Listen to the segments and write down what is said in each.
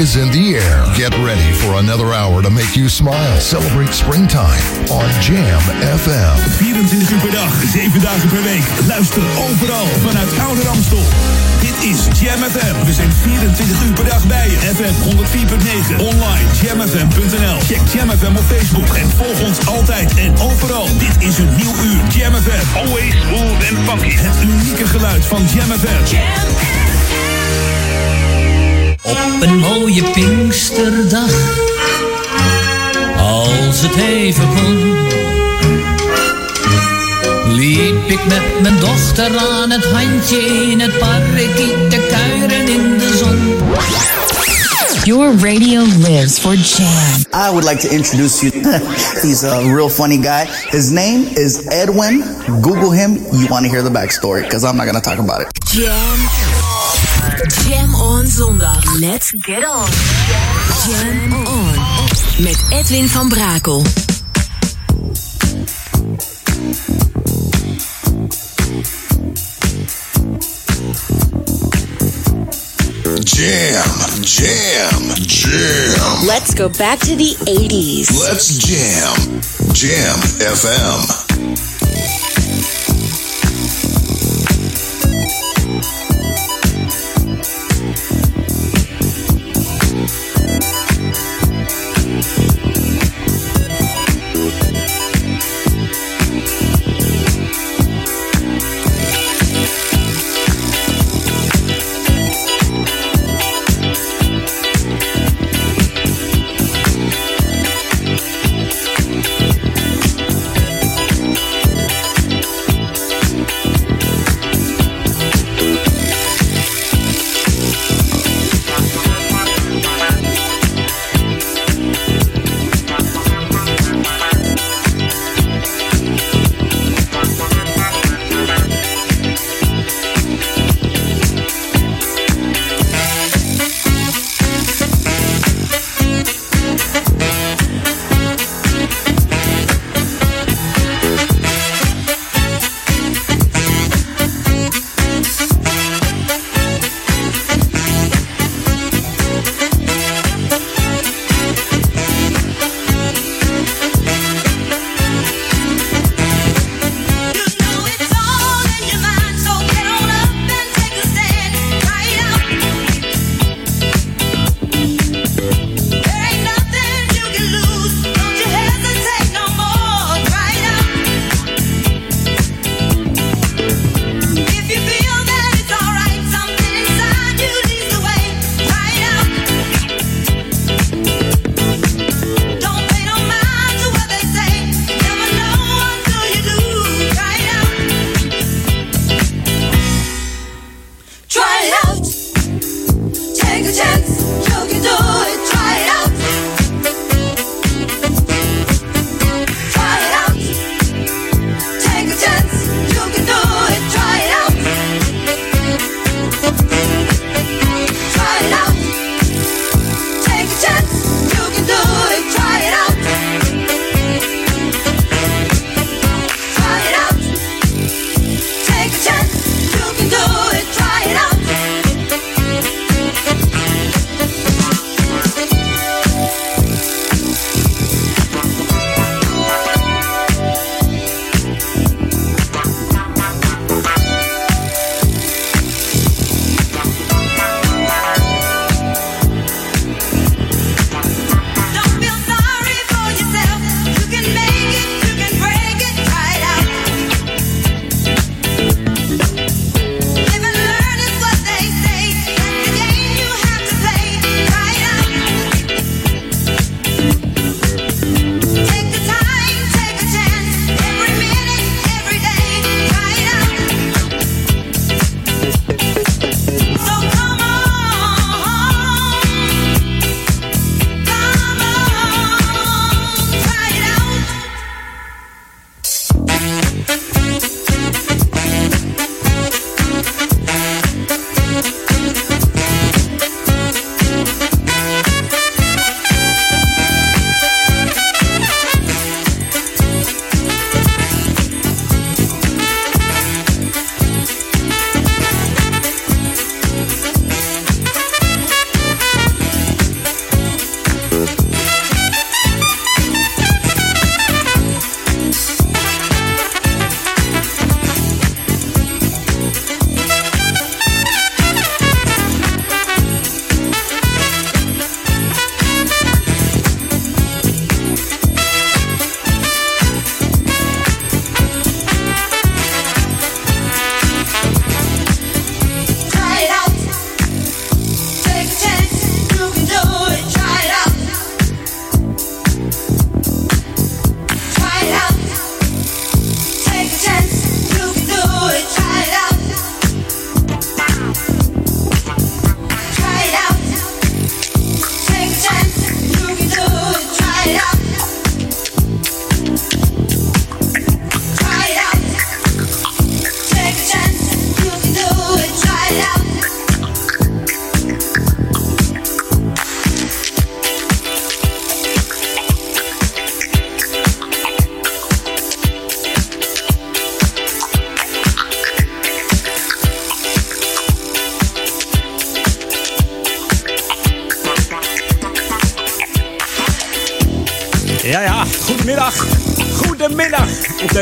is in the air. Get ready for another hour to make you smile. Celebrate springtime on Jam FM. 24 uur per dag, 7 dagen per week. Luister overal vanuit Oude Ramstel. Dit is Jam FM. We zijn 24 uur per dag bij je. FM 104.9. Online jamfm.nl. Check Jam FM op Facebook en volg ons altijd en overal. Dit is een nieuw uur Jam FM. Always smooth and funky. Het unieke geluid van Jam FM. Op een mooie Pinksterdag, als het even kon, liep ik met mijn dochter aan het handje in het park te kuieren in de zon. Your radio lives for Jam. I would like to introduce you. He's a real funny guy. His name is Edwin. Google him. You want to hear the backstory because I'm not going to talk about it. Jam. Jam on zondag. Let's get on. Jam on. Met Edwin van Brakel. Jam, jam, jam. Let's go back to the 80s. Let's jam. Jam FM.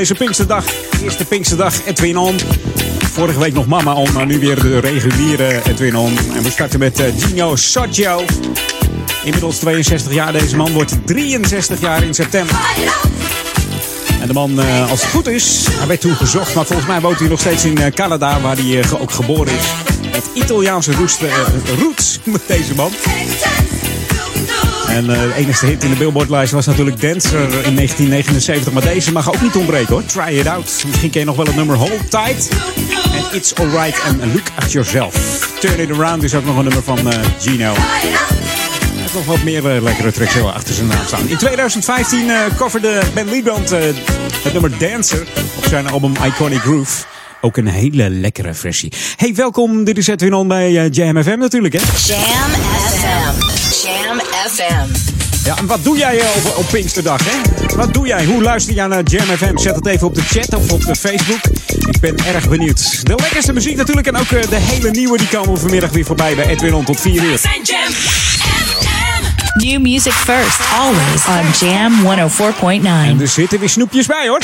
Deze Pinksterdag. Eerste Pinksterdag, Edwin On. Vorige week nog Mama On, maar nu weer de reguliere Edwin On. En we starten met uh, Gino Soggio. Inmiddels 62 jaar. Deze man wordt 63 jaar in september. En de man, uh, als het goed is, hij werd toen gezocht. Maar volgens mij woont hij nog steeds in uh, Canada, waar hij ook geboren is. Met Italiaanse roots, roots met deze man. En de enige hit in de Billboardlijst was natuurlijk Dancer in 1979. Maar deze mag ook niet ontbreken hoor. Try it out. Misschien ken je nog wel het nummer Hold Tight. En It's Alright and Look at Yourself. Turn It Around is ook nog een nummer van Gino nog wat meer uh, lekkere tracks achter zijn naam staan. In 2015 uh, coverde Ben Liebrand het nummer Dancer op zijn album Iconic Groove. Ook een hele lekkere versie. Hey, welkom. Dit is Edwin On bij Jam FM natuurlijk, hè? Jam FM. Ja, en wat doe jij op, op Pinksterdag, hè? Wat doe jij? Hoe luister jij naar Jam FM? Zet het even op de chat of op de Facebook. Ik ben erg benieuwd. De lekkerste muziek natuurlijk en ook de hele nieuwe die komen vanmiddag weer voorbij bij Edwin On tot 4 uur. Jam New music first, always on Jam 104.9. En er zitten weer snoepjes bij hoor.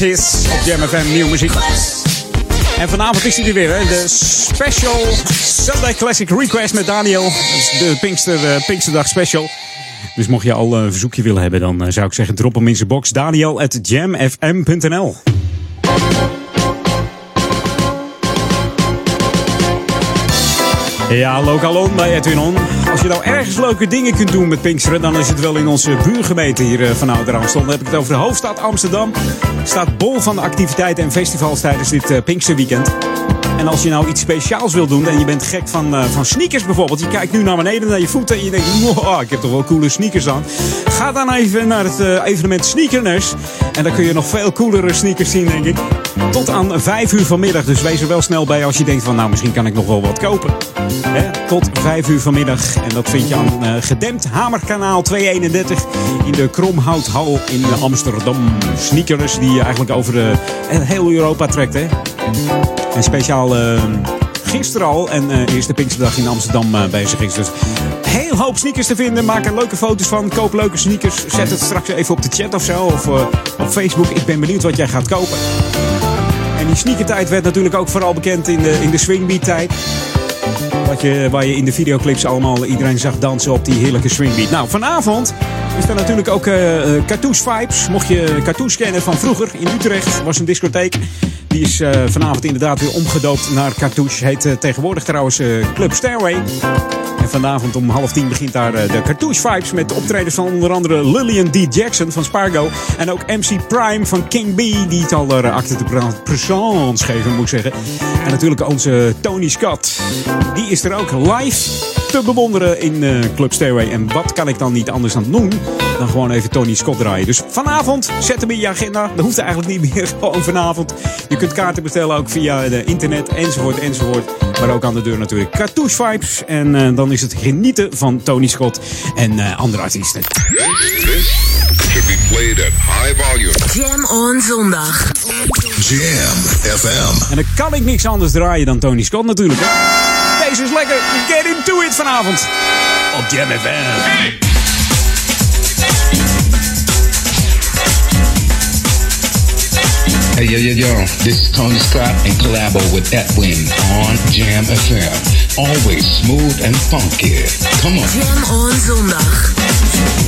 Ortiz op Jam FM Nieuwe Muziek. En vanavond is hij er weer, hè? de Special Sunday Classic Request met Daniel. De Pinkster, uh, Pinksterdag Special. Dus mocht je al een verzoekje willen hebben, dan uh, zou ik zeggen drop hem in zijn box. Daniel at Ja, lokalon bij Edwin On. Als je nou ergens leuke dingen kunt doen met Pinksteren, dan is het wel in onze buurgemeente hier van Ouder Amstel. Dan heb ik het over de hoofdstad Amsterdam. Staat bol van activiteiten en festivals tijdens dit Pinksterweekend. En als je nou iets speciaals wil doen en je bent gek van, eh, van sneakers bijvoorbeeld. Je kijkt nu naar beneden naar je voeten en je denkt, wow, ik heb toch wel coole sneakers aan. Ga dan even naar het eh, evenement Sneakerness. En dan kun je nog veel coolere sneakers zien, denk ik. Tot aan 5 uur vanmiddag. Dus wees er wel snel bij als je denkt van, nou misschien kan ik nog wel wat kopen. Tot 5 uur vanmiddag. En dat vind je aan eh, Gedempt Hamerkanaal 231 in de Kromhouthal in Amsterdam. Sneakers die eigenlijk over de, eh, heel Europa trekt, hè. En speciaal eh, gisteren al en eh eerste Pinksterdag in Amsterdam bezig is. Dus heel hoop sneakers te vinden. Maak er leuke foto's van. Koop leuke sneakers. Zet het straks even op de chat of zo. Of op Facebook. Ik ben benieuwd wat jij gaat kopen. En die sneakertijd werd natuurlijk ook vooral bekend in de, in de swingbeat tijd. Wat je, waar je in de videoclips allemaal iedereen zag dansen op die heerlijke swingbeat. Nou, vanavond is er natuurlijk ook eh, Cartouche Vibes. Mocht je Cartouche kennen van vroeger in Utrecht, was een discotheek. Die is eh, vanavond inderdaad weer omgedoopt naar Cartouche. Heet eh, tegenwoordig trouwens eh, Club Stairway. En vanavond om half tien begint daar de Cartouche Vibes met optredens van onder andere Lillian D. Jackson van Spargo. En ook MC Prime van King B, die het al uh, acte de geven moet ik zeggen. En natuurlijk onze Tony Scott. Die is er ook live te bewonderen in eh, Club Stairway. En wat kan ik dan niet anders dan doen dan gewoon even Tony Scott draaien. Dus vanavond, zet hem in je agenda. Dat hoeft eigenlijk niet meer, gewoon vanavond. Je kunt kaarten bestellen ook via de internet enzovoort enzovoort. Maar ook aan de deur natuurlijk Cartouche Vibes. En eh, dan is het genieten van Tony Scott en eh, andere artiesten. This should be played at high volume. Jam on zondag. Jam FM. En dan kan ik niks anders draaien dan Tony Scott natuurlijk. Hè? Deze is lekker. Get into it vanavond. Op Jam FM. Hey yo yo yo, this is Tony Scott and collabo with Edwin on Jam FM. Always smooth and funky. Come on. Jam on zondag.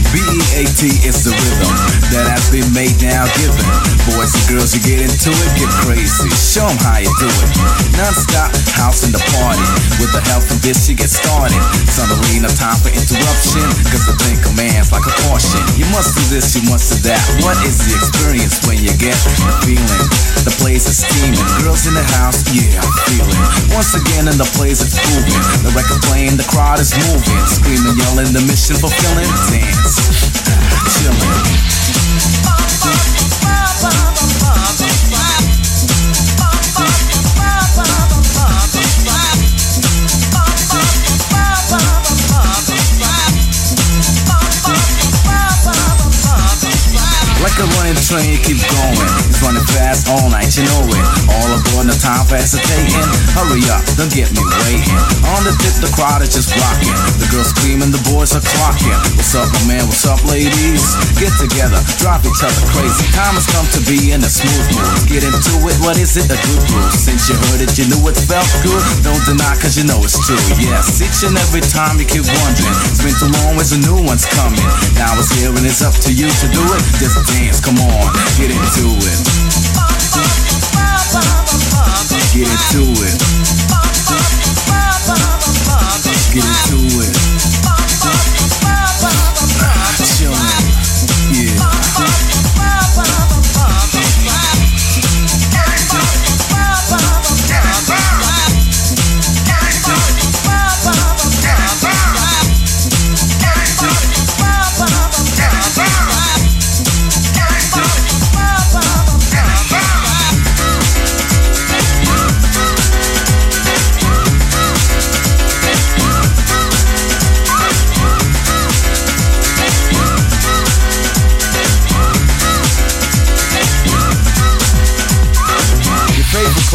B-E-A-T is the rhythm that has been made now given. Boys and girls, you get into it, get crazy. Show them how you do it. Non-stop house in the party. With the help from this, you get started. Suddenly, no time for interruption. Cause the thing commands like a caution. You must do this, you must do that. What is the experience when you get the feeling? The place is steaming. Girls in the house, yeah, I'm feeling. Once again, in the place it's moving. The record playing, the crowd is moving. Screaming, yelling, the mission fulfilling. Dance, freedom. Like a running train, you keep going. It's running fast all night, you know it. All aboard, no time for hesitating. Hurry up, don't get me waiting. On the tip, the crowd is just rocking. The girls screaming, the boys are clocking. What's up, my man? What's up, ladies? Get together, drive each other crazy. Time has come to be in a smooth mood. Get into it, what is it? A good groove. Since you heard it, you knew it felt good. Don't deny, cause you know it's true. Yes, each and every time you keep wondering. It's been too long, where's the new one's coming? Now it's here and it's up to you to do it. Just dance, come on, get into it. Get into it. Get into it.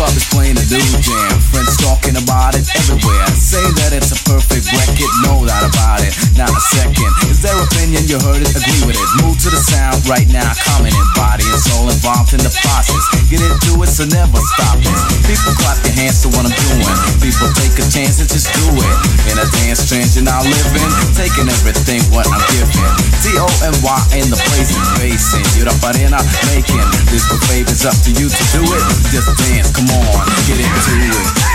Club is playing a new jam. Friends talking about it everywhere. Say that it's a perfect record, no doubt about it. Not a second. Their? You heard it, agree with it. Move to the sound right now, coming in body and soul involved in the process. Get into it, so never stop it. People clap your hands to what I'm doing. People take a chance and just do it. In a dance trance you're now living, taking everything what I'm giving. T O N Y in the place is facing. You're the arena making. This buffet is up to you to do it. Just dance, come on, get into it.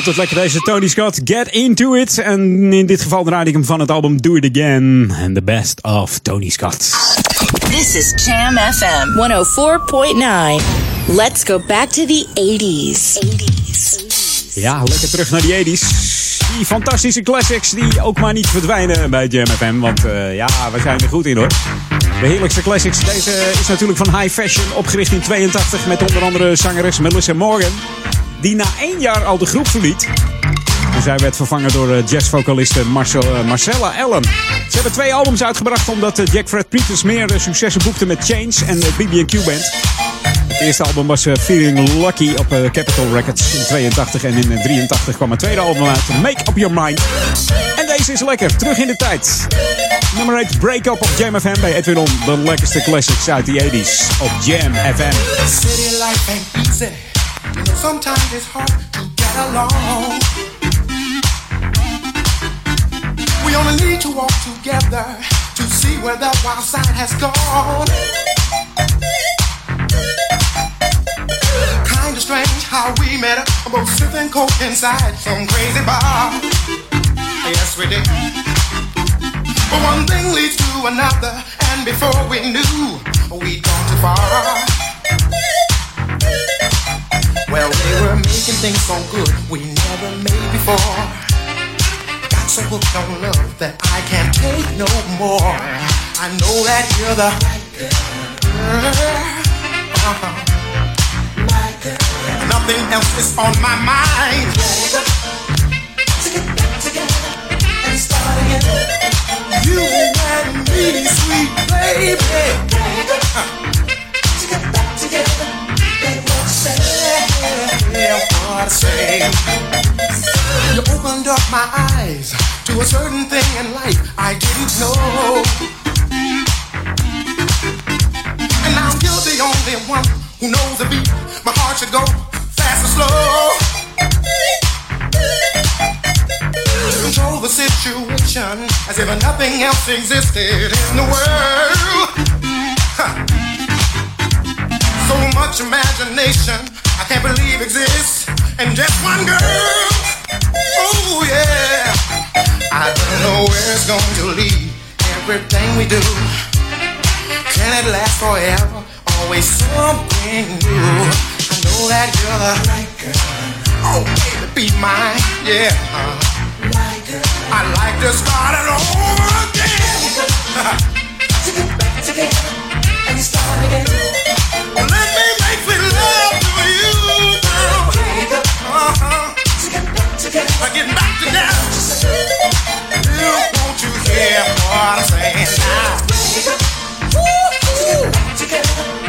Altijd lekker deze Tony Scott. Get into it. En in dit geval draaide ik hem van het album Do It Again. And the best of Tony Scott. This is Jam FM 104.9. Let's go back to the 80s. 80s. Ja, lekker terug naar die 80s. Die fantastische classics die ook maar niet verdwijnen bij Jam FM. Want uh, ja, we zijn er goed in hoor. De heerlijkste classics. Deze is natuurlijk van High Fashion. Opgericht in 82 met onder andere zangeres Melissa Morgan. Die na één jaar al de groep verliet. En zij werd vervangen door uh, jazzvocaliste Marcel, uh, Marcella Allen. Ze hebben twee albums uitgebracht omdat uh, Jack Fred Peters meer successen boekte met Change en de BB&Q Band. Het eerste album was Feeling Lucky op Capitol Records in 82 en in 83 kwam het tweede album uit, Make Up Your Mind. En deze is lekker, terug in de tijd. Nummer 8, Break Up op Jam FM bij Edwin On. De lekkerste classics uit de 80s op Jam FM. You know, sometimes it's hard to get along. We only need to walk together to see where that wild side has gone. Kinda strange how we met up, both sipping coke inside some crazy bar. Yes, we did. But one thing leads to another, and before we knew, we'd gone too far. Well, we were making things so good we never made before. Got so hooked on love that I can't take no more. I know that you're the girl. Uh-huh. Nothing else is on my mind. To get back together and start again. You and me, sweet baby. Uh. To get back together, they what I say. You opened up my eyes to a certain thing in life I didn't know. And now you're the only one who knows the beat. My heart should go fast or slow. Control the situation as if nothing else existed in the world. So much imagination I can't believe exists in just one girl. Oh yeah. I don't know where it's going to lead. Everything we do. Can it last forever? Always something new. I know that you're the right girl. Oh baby, be mine. Yeah. I'd like to start it over again. to get back together and start again. Won't you hear what I'm saying now? And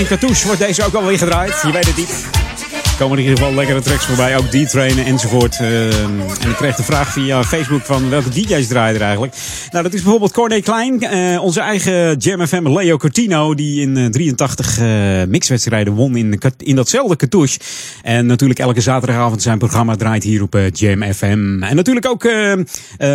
in Cartouche wordt deze ook alweer gedraaid. Je weet het niet. Er komen in ieder geval lekkere tracks voorbij. Ook D-Trainen enzovoort. Eh, en ik kreeg de vraag via Facebook van welke DJ's draaien er eigenlijk. Nou, dat is bijvoorbeeld Corné Klein. eh, onze eigen Jam FM Leo Cortino. Die in eh, 83 eh, mixwedstrijden won in, in datzelfde Cartouche. En natuurlijk elke zaterdagavond zijn programma draait hier op eh, Jam FM. En natuurlijk ook eh, eh,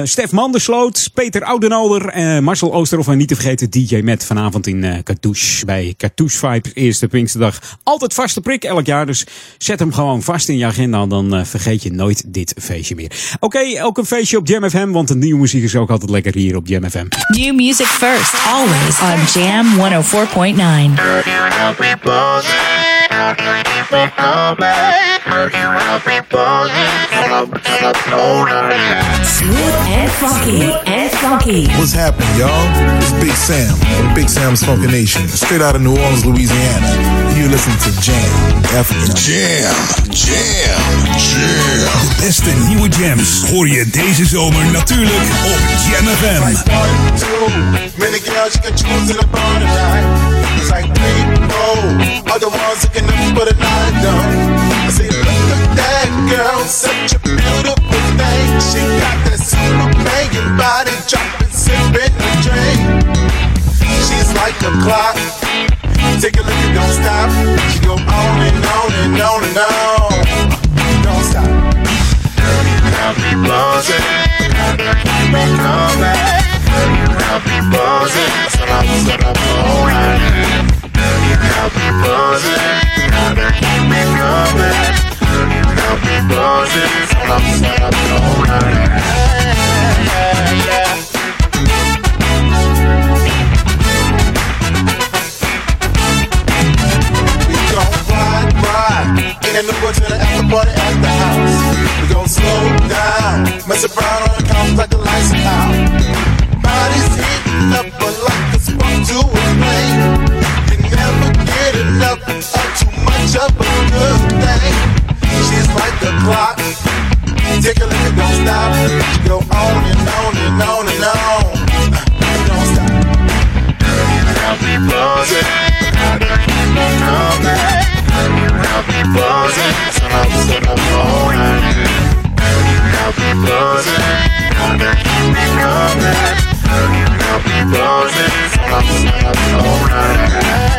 Stef Mandersloot, Peter Oudenoder, eh, Marcel Oosterhoff en niet te vergeten DJ Met vanavond in eh Cartouche. Bij Cartouche Vibes, eerste Pinksterdag. Altijd vaste prik elk jaar, dus zet hem gewoon vast in je agenda. Dan vergeet je nooit dit feestje meer. Oké, ook een feestje op Jam FM, want de nieuwe muziek is ook altijd lekker hier op Jam FM. New music first, always on Jam 104.9. Smooth and funky. And funky. What's happening, y'all? It's Big Sam from Big Sam's Funky Nation, straight out of New Orleans, Louisiana. You're listening to Jam FM. Jam, jam, jam. De beste nieuwe jams hoor je deze zomer natuurlijk op Jam FM. Many girls you can choose in a bar. It's like three, four, other ones who can never put a night down. I say, look at that girl, such a beautiful thing. She got that super banging body, dropping, sipping the drink. She's like a clock. Take a look and don't stop. She go on and on and on and on. Don't stop. I'll be buzzing. Keep me coming. I'll be buzzing. Set up, set up all night. I'll be buzzing. Keep me coming. I'll be buzzing. Set up, set up all night. Yeah, yeah. We gon' ride, ride. Ain't in the woods to the after party at the house. We gon' slow down. Mess around on the couch like the lights are out. Body's heating up, but like a spark to a flame. You never get enough of too much of a good thing. She's like the clock. Take a look and don't stop. She go on and on and on and on. Uh, don't stop. I'll be buzzing. Keep on coming. I'll be buzzing. Set up, set up all night. I'll be buzzing. Keep me coming. I'll be buzzing. Set up, set up all night.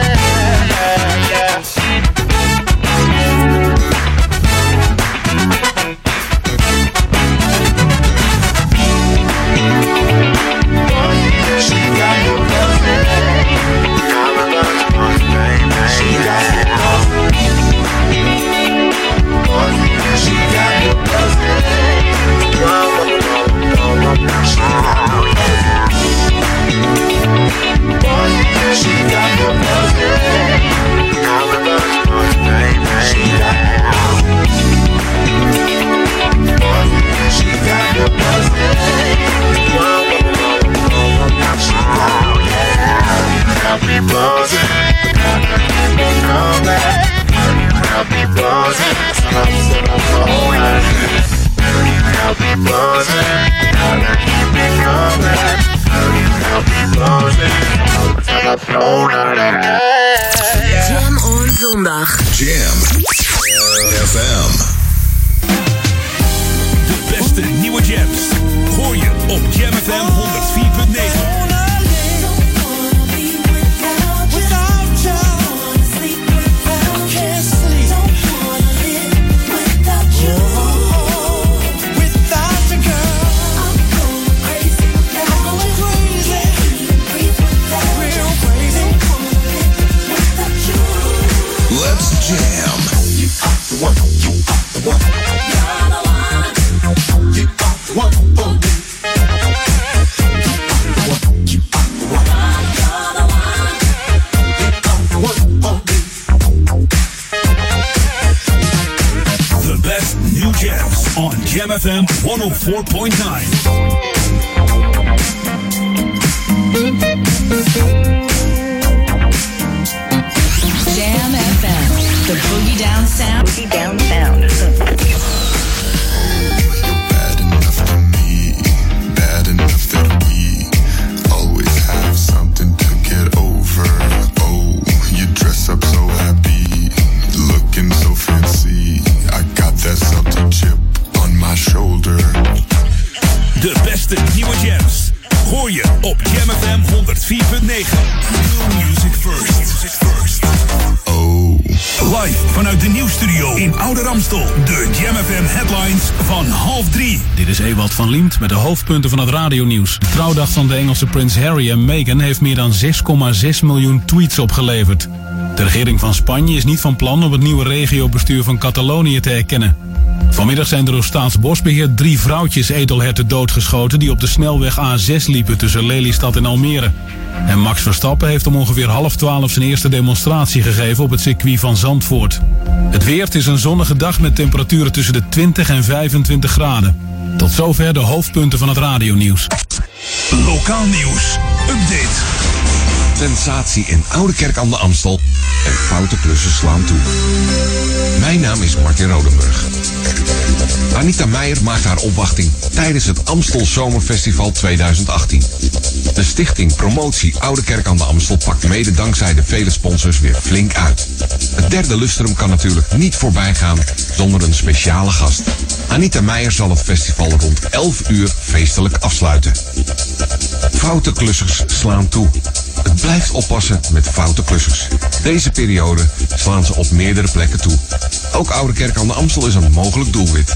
Buzzing. Buzzing. Jam on zondag. Jam FM. De beste nieuwe jams hoor je op Jam FM 104.9. FM 104.9. Jam FM, oh the boogie down sound. Boogie down sound. 104.9. New music first. Music first. Oh. Live vanuit de nieuwstudio in Oude Ramstel. De Jam headlines van half drie. Dit is Ewald van Liemt met de hoofdpunten van het radionieuws. De trouwdag van de Engelse prins Harry en Meghan heeft meer dan 6,6 miljoen tweets opgeleverd. De regering van Spanje is niet van plan om het nieuwe regiobestuur van Catalonië te erkennen. Vanmiddag zijn er door Staatsbosbeheer drie vrouwtjes edelherten doodgeschoten die op de snelweg A6 liepen tussen Lelystad en Almere. En Max Verstappen heeft om ongeveer half twaalf zijn eerste demonstratie gegeven op het circuit van Zandvoort. Het weer is een zonnige dag met temperaturen tussen de 20 en 25 graden. Tot zover de hoofdpunten van het radionieuws. Lokaal nieuws. Update. Sensatie in Oude Kerk aan de Amstel en foute klussen slaan toe. Mijn naam is Martin Rodenburg. Anita Meijer maakt haar opwachting tijdens het Amstel Zomerfestival 2018. De stichting Promotie Oude Kerk aan de Amstel pakt mede dankzij de vele sponsors weer flink uit. Het derde lustrum kan natuurlijk niet voorbij gaan zonder een speciale gast. Anita Meijer zal het festival rond 11 uur feestelijk afsluiten. Foute klussers slaan toe. Het blijft oppassen met foute klussers. Deze periode slaan ze op meerdere plekken toe. Ook Oude Kerk aan de Amstel is een mogelijk doelwit.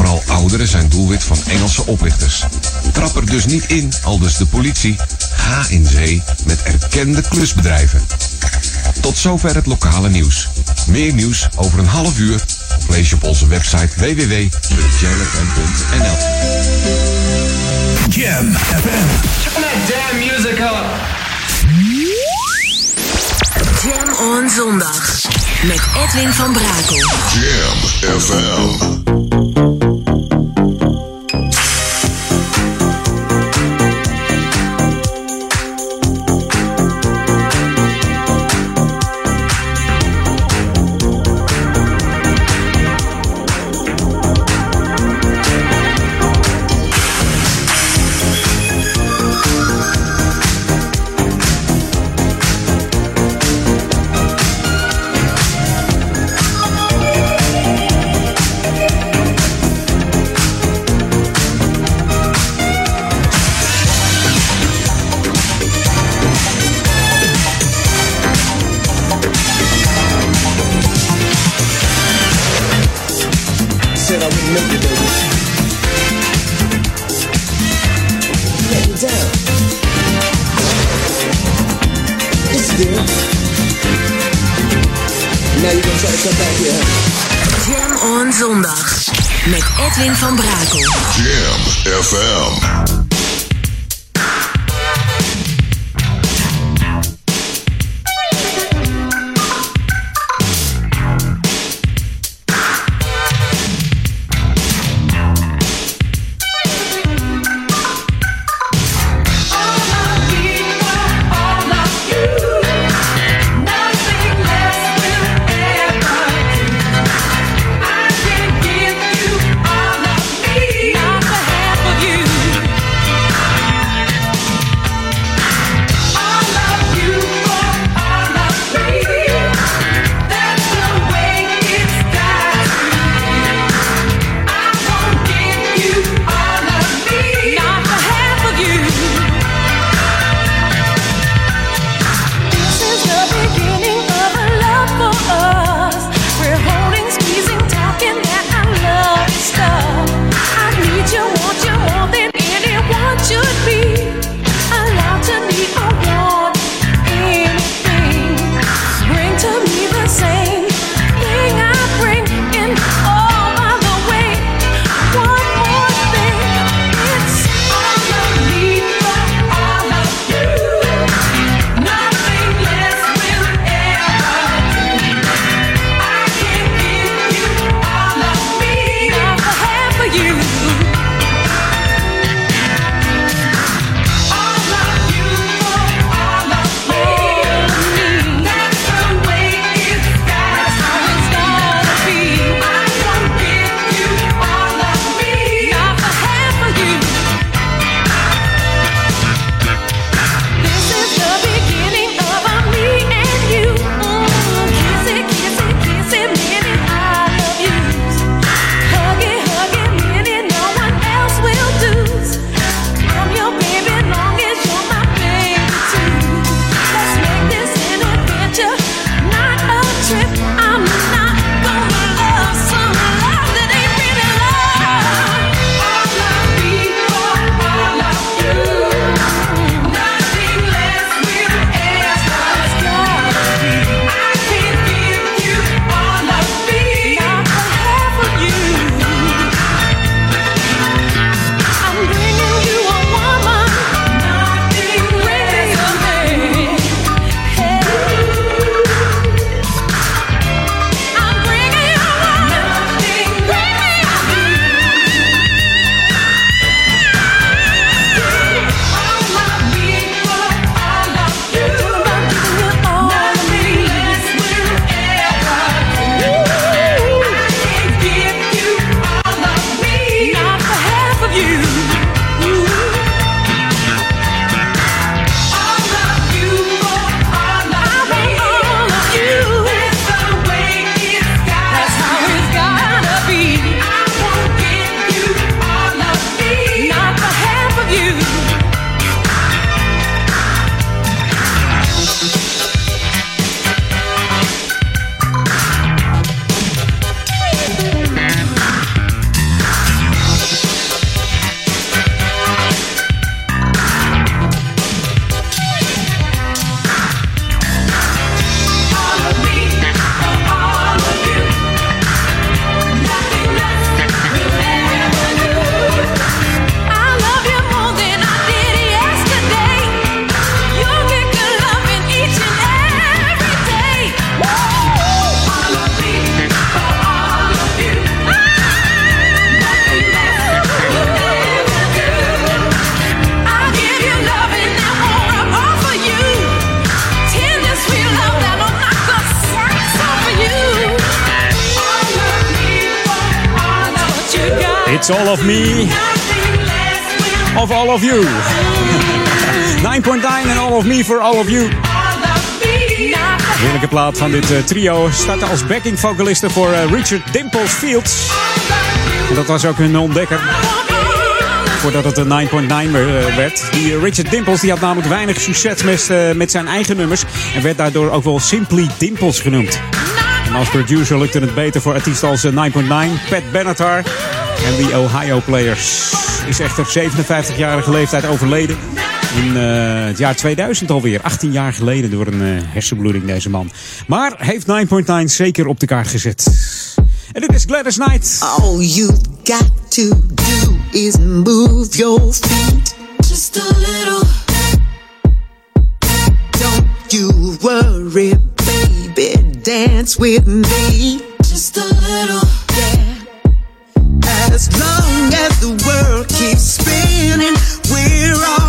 Vooral ouderen zijn doelwit van Engelse oplichters. Trap er dus niet in, aldus de politie. Ga in zee met erkende klusbedrijven. Tot zover het lokale nieuws. Meer nieuws over een half uur of lees je op onze website www.jamfm.nl. Jam FM. Turn that damn music up. Jam on zondag. Met Edwin van Brakel. Jam FM. It's all of me. Of all of you. 9.9 and all of me for all of you. Heerlijke plaat van dit eh, trio. Startte als backing vocaliste voor eh, Richard Dimples Fields. En dat was ook hun ontdekker. Voordat het een 9.9 eh, werd. Die Richard Dimples die had namelijk weinig succes met, met zijn eigen nummers. En werd daardoor ook wel Simply Dimples genoemd. En als producer lukte het beter voor artiesten als eh, 9.9, Pat Benatar en The Ohio Players. Is echter op 57-jarige leeftijd overleden. In eh, het jaar 2000 alweer. 18 jaar geleden door een eh, hersenbloeding deze man. Maar heeft 9.9 zeker op de kaart gezet. En dit is Gladys Knight. All you got to do is move your feet just a little. Don't you worry, baby, dance with me just a little. As long as the world keeps spinning, we're alright.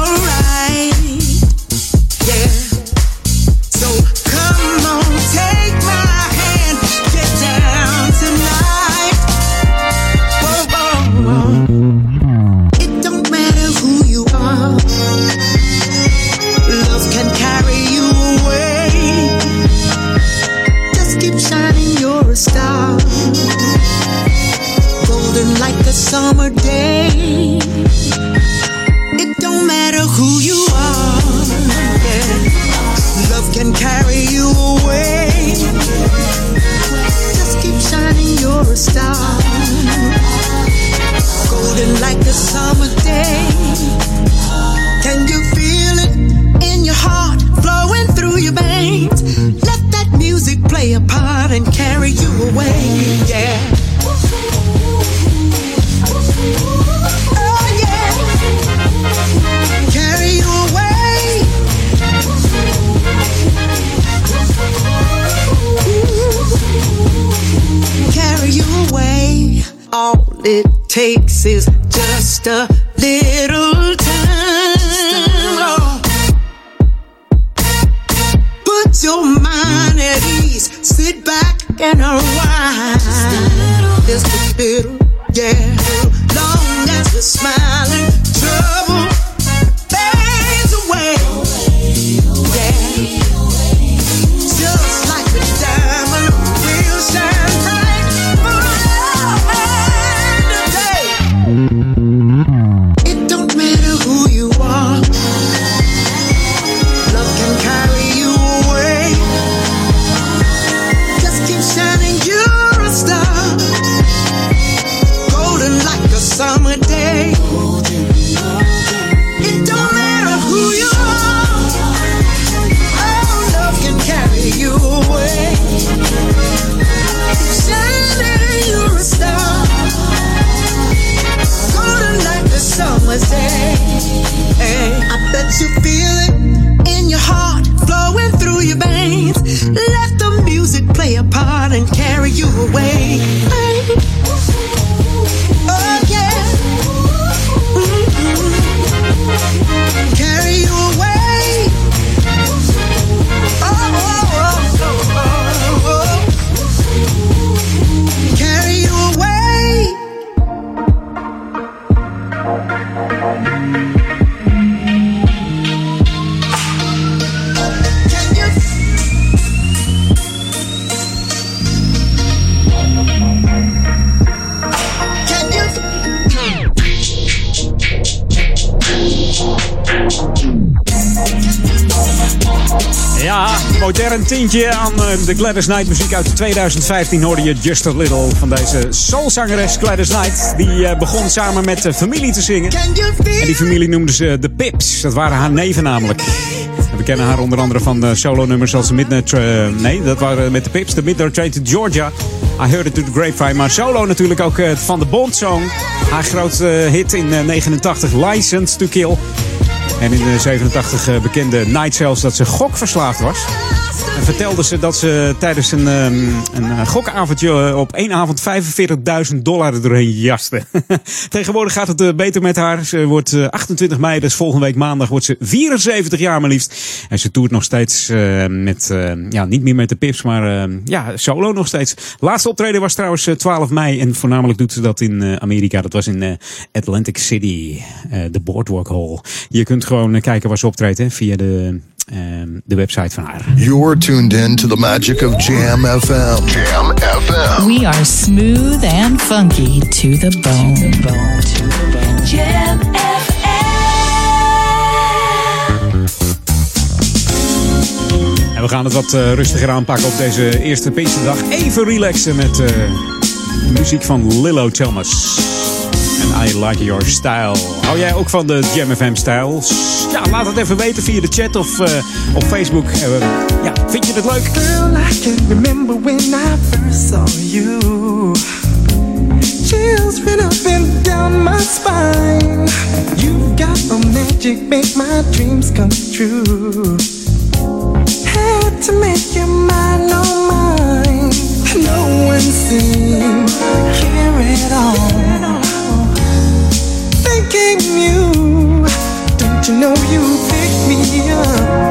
A summer day. Can you feel it in your heart, flowing through your veins? Let that music play a part and carry you away. Yeah. Oh, yeah. Carry you away. carry you away. All it takes is just a little time. Oh. Put your mind at ease. Sit back and unwind. Just a little, yeah. Long as you're smiling, tintje aan eh, de Gladys Knight muziek uit 2015 hoorde je Just a Little van deze soulzangeres Gladys Knight. Die eh, begon samen met de familie te zingen. En die familie noemden ze de Pips. Dat waren haar neven namelijk. We kennen haar onder andere van uh, solo-nummers als Midnight... eh, nee, dat waren met de Pips. De Midnight Train to Georgia. I Heard It to the Grapevine. Maar solo natuurlijk ook eh, van de Bond Song. Haar grootste hit in eh, 89, License to Kill. En in de 87 eh, bekende Night zelfs dat ze gokverslaafd was. En vertelde ze dat ze tijdens een, ehm, een eh, gokavondje eh, op één avond 45.000 dollar er doorheen jaste. Tegenwoordig gaat het eh, beter met haar. Ze wordt eh, 28 mei, dus volgende week maandag, wordt ze 74 jaar maar liefst. En ze toert nog steeds met, ja, niet meer met de Pips, maar ja, solo nog steeds. Laatste optreden was trouwens eh, 12 mei en voornamelijk doet ze dat in Amerika. Dat was in Atlantic City, de Boardwalk Hall. Je kunt gewoon kijken waar ze optreedt hè, via de, ehm, de website van haar. You're tuned in to the magic of Jam FM. Jam FM. We are smooth and funky to the bone. Jam En we gaan het wat eh, rustiger aanpakken op deze eerste Pinksterdag. Even relaxen met eh, muziek van Lillo Thomas. En I Like Your Style. Hou jij ook van de Jam FM stijl? Ja, laat het even weten via de chat of eh, op Facebook. Eh, ja, vind je het leuk? Girl, I can remember when I first saw you. Chills ran up and down my spine. You've got a magic, make my dreams come true. Had to make your mind on mine. No one seemed to care at all. You, don't you know you picked me up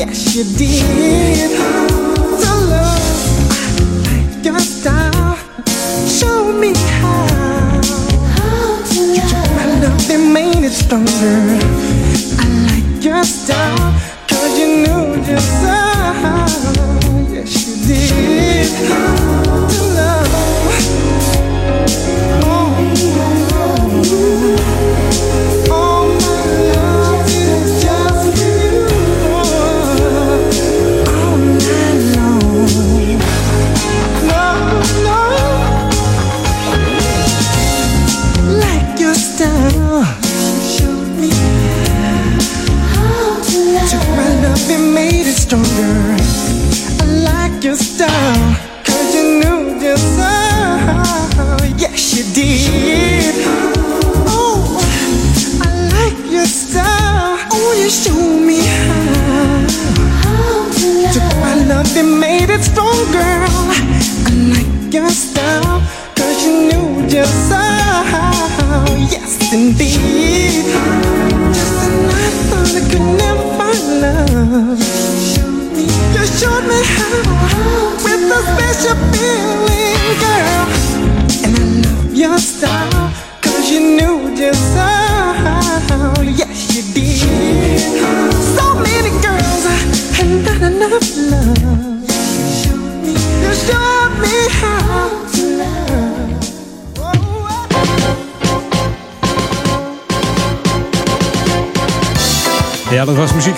Yes, you did. To love, I like your style. Show me how. You took my love and made it stronger.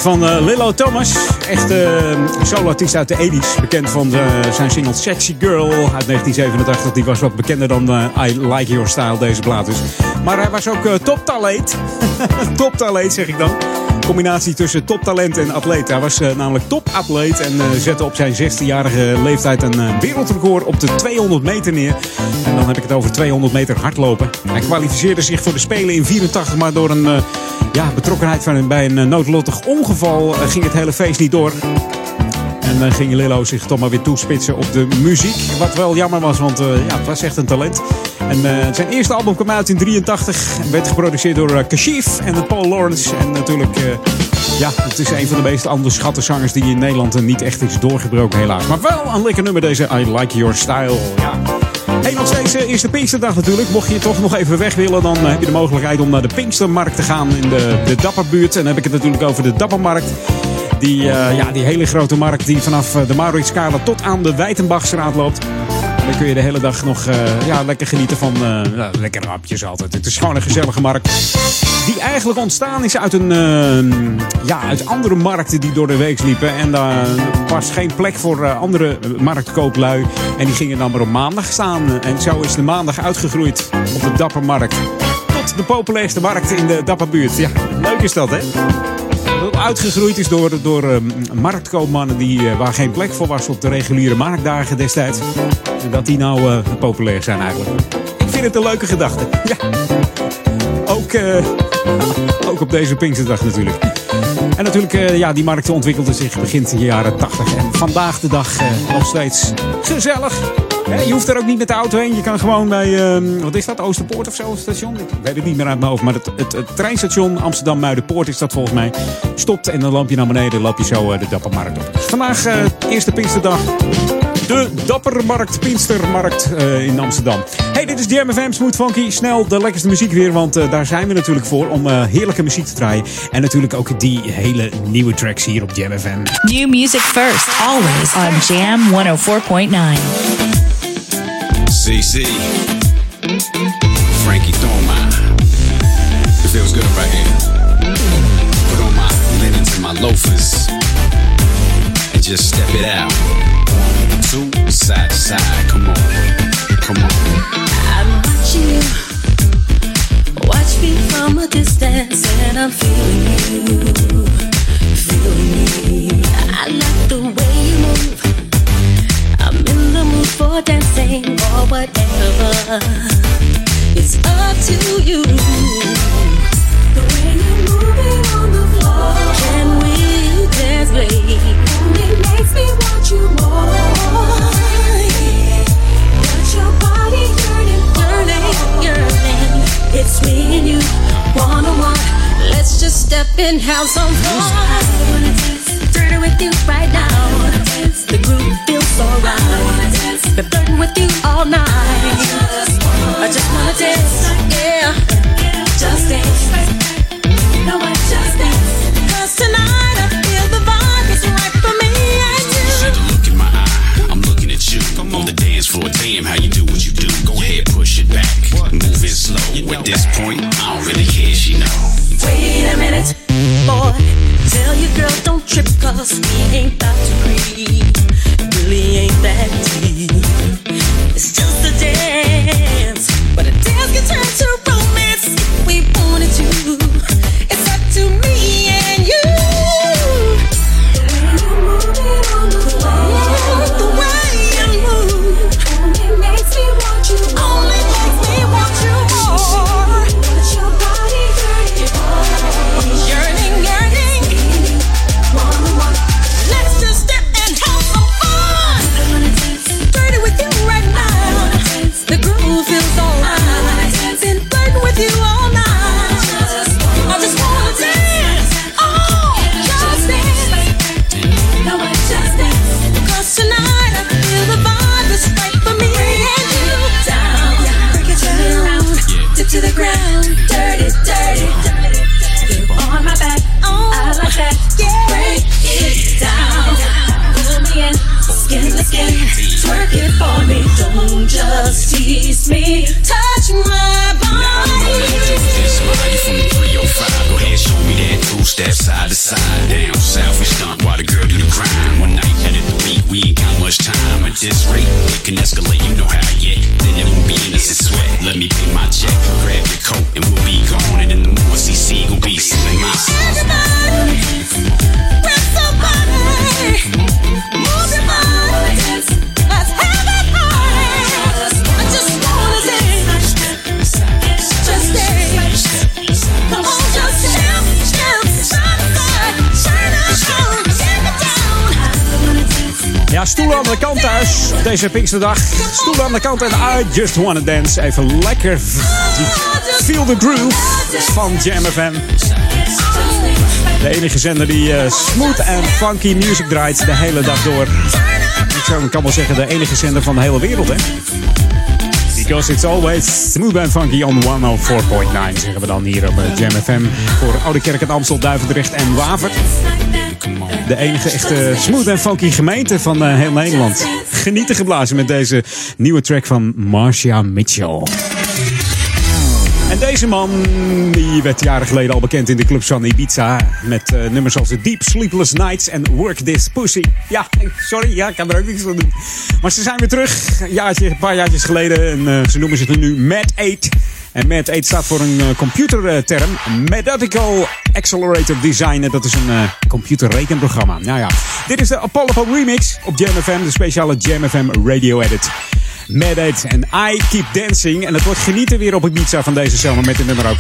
Van eh, Lillo Thomas. Echt uh, soloartiest uit de 80s. Bekend van eh, zijn single Sexy Girl uit 1987. Die was wat bekender dan eh, I Like Your Style, deze plaat. Dus maar hij was ook toptalent. toptalent zeg ik dan. Combinatie tussen toptalent en atleet. Hij was namelijk topatleet en zette op zijn 16-jarige leeftijd een wereldrecord op de 200 meter neer. En dan heb ik het over 200 meter hardlopen. Hij kwalificeerde zich voor de Spelen in 84, maar door een ja, betrokkenheid van, bij een noodlottig ongeval ging het hele feest niet door. En dan ging Lillo zich toch maar weer toespitsen op de muziek. Wat wel jammer was, want uh, ja, het was echt een talent. En zijn eerste album kwam uit in 83. Werd geproduceerd door Kashif en Paul Lawrence. En natuurlijk, ja, het is een van de meest onderschatte zangers die in Nederland niet echt is doorgebroken, helaas. Maar wel een lekker nummer, deze I Like Your Style. Ja. Hey, nog steeds uh, eerste Pinksterdag natuurlijk. Mocht je toch nog even weg willen, dan heb je de mogelijkheid om naar de Pinkstermarkt te gaan in de, de Dapperbuurt. En dan heb ik het natuurlijk over de Dappermarkt. Die, uh, ja, die hele grote markt die vanaf de Mauritsskade tot aan de Wijtenbachstraat loopt. Dan kun je de hele dag nog uh, ja, lekker genieten van uh, lekkere hapjes altijd. Het is gewoon een gezellige markt. Die eigenlijk ontstaan is uit, een, ja, uit andere markten die door de week liepen. En daar was geen plek voor andere marktkooplui. En die gingen dan maar op maandag staan. En zo is de maandag uitgegroeid op de Dappermarkt. Tot de populairste markt in de Dapperbuurt. Ja, leuk is dat hè? Uitgegroeid is door, door uh, marktkoopmannen die, uh, waar geen plek voor was op de reguliere marktdagen destijds. Dat die nou uh, populair zijn eigenlijk. Ik vind het een leuke gedachte. Ja. Ook, ook op deze Pinksterdag natuurlijk. En natuurlijk, ja, die markt ontwikkelde zich begin de jaren 80. En vandaag de dag nog steeds gezellig. Je hoeft er ook niet met de auto heen. Je kan gewoon bij, uh, wat is dat, Oosterpoort of zo, station? Ik weet het niet meer uit mijn hoofd. Maar het, het, het treinstation Amsterdam-Muidenpoort is dat volgens mij. Stopt en dan loop je naar beneden, loop je zo uh, de Dappermarkt op. Vandaag, uh, eerste Pinksterdag. De Dappermarkt, Pinkstermarkt uh, in Amsterdam. Hey, dit is Jam FM, Smooth Funky. Snel de lekkerste muziek weer, want uh, daar zijn we natuurlijk voor om uh, heerlijke muziek te draaien. En natuurlijk ook die hele nieuwe tracks hier op Jam FM. New music first, always on Jam 104.9. CC, Frankie Thoma. It feels good right here. Put on my linens and my loafers and just step it out. Two side to side. Come on, come on. I'm watching you. Watch me from a distance, and I'm feeling you, feeling you. I like the way you move for dancing or whatever. It's up to you. The way you're moving on the floor. Can we dance, babe? Only makes me want you more. Got your body yearning, yearning, yearning. It's me and you, one on one. Let's just step in, have some fun. I wanna dance with you right now. The groove feels so right. Been flirting with you all night. I just wanna dance, yeah. Just dance. No, I just dance. Cause tonight I feel the vibe is right for me and you. See the look in my eye, I'm looking at you. On the dance floor, damn how you do what you do. Go ahead, push it back. Move it slow. At this point, I don't really care, she know. Wait a minute, boy. Tell your girl don't trip, cause we ain't about to creep. Really ain't that deep. It's just a dance, but a dance can turn to Ja, stoelen aan de kant thuis deze Pinksterdag. Stoelen aan de kant en I just wanna dance. Even lekker feel the groove van Jam FM. De enige zender die eh, smooth en funky music draait de hele dag door. Ik zou, kan wel zeggen de enige zender van de hele wereld, hè? Because it's always smooth and funky on 104.9, zeggen we dan hier op eh, Jam FM. Voor Oude Kerk en Amstel, Duivendrecht en Waver. De enige echte smooth en funky gemeente van eh, heel Nederland. Genieten geblazen met deze nieuwe track van Marcia Mitchell. En deze man die werd jaren geleden al bekend in de clubs van Ibiza. Met eh, nummers als Deep Sleepless Nights en Work This Pussy. Ja, sorry, ja, ik kan er ook niks van doen. Maar ze zijn weer terug, een, een paar jaartjes geleden. En eh, ze noemen zich nu Mad 8. En Mad 8 staat voor een uh, computerterm. Methodical Accelerator Design. Dat is een uh, computerrekenprogramma. Nou ja, dit is de Apollo Remix op Jam FM. De speciale Jam FM Radio Edit. Mad 8 en I Keep Dancing. En het wordt genieten weer op Ibiza van deze zomer met de nummer ook.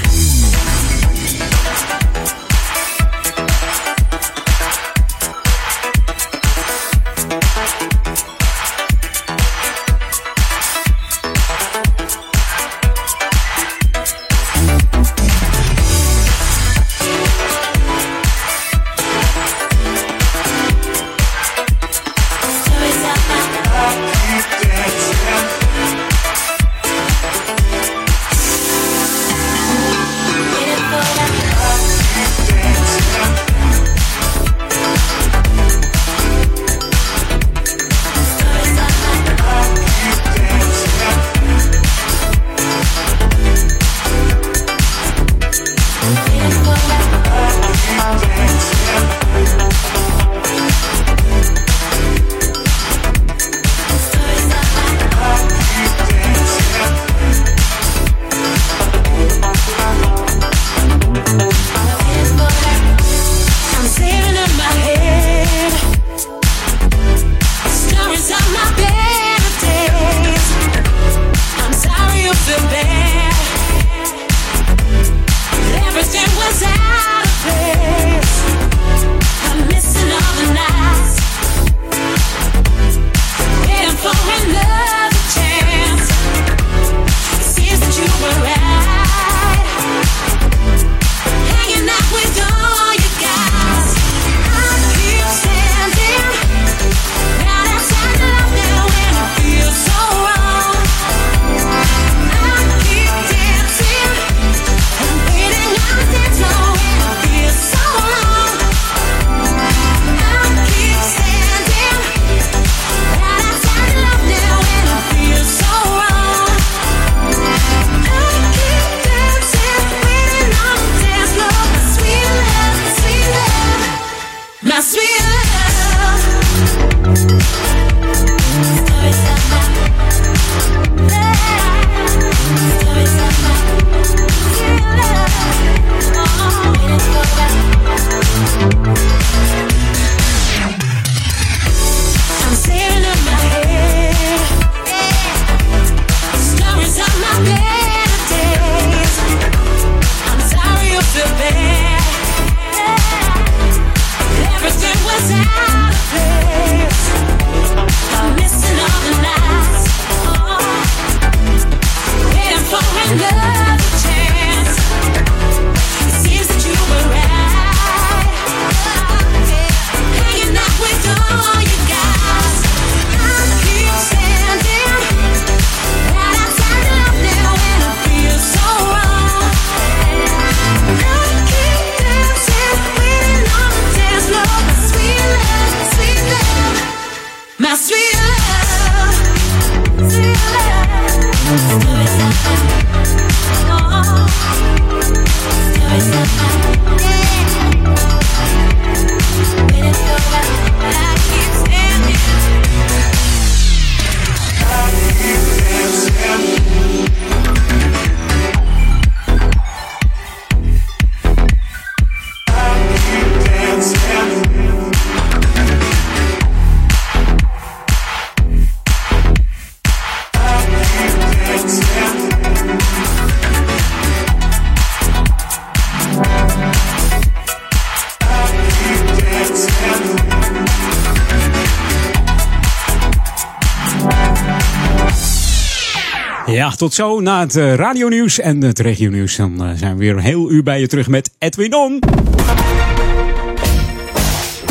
Tot zo na het uh, radionieuws en het regionieuws. Dan uh, zijn we weer een heel uur bij je terug met Edwin On.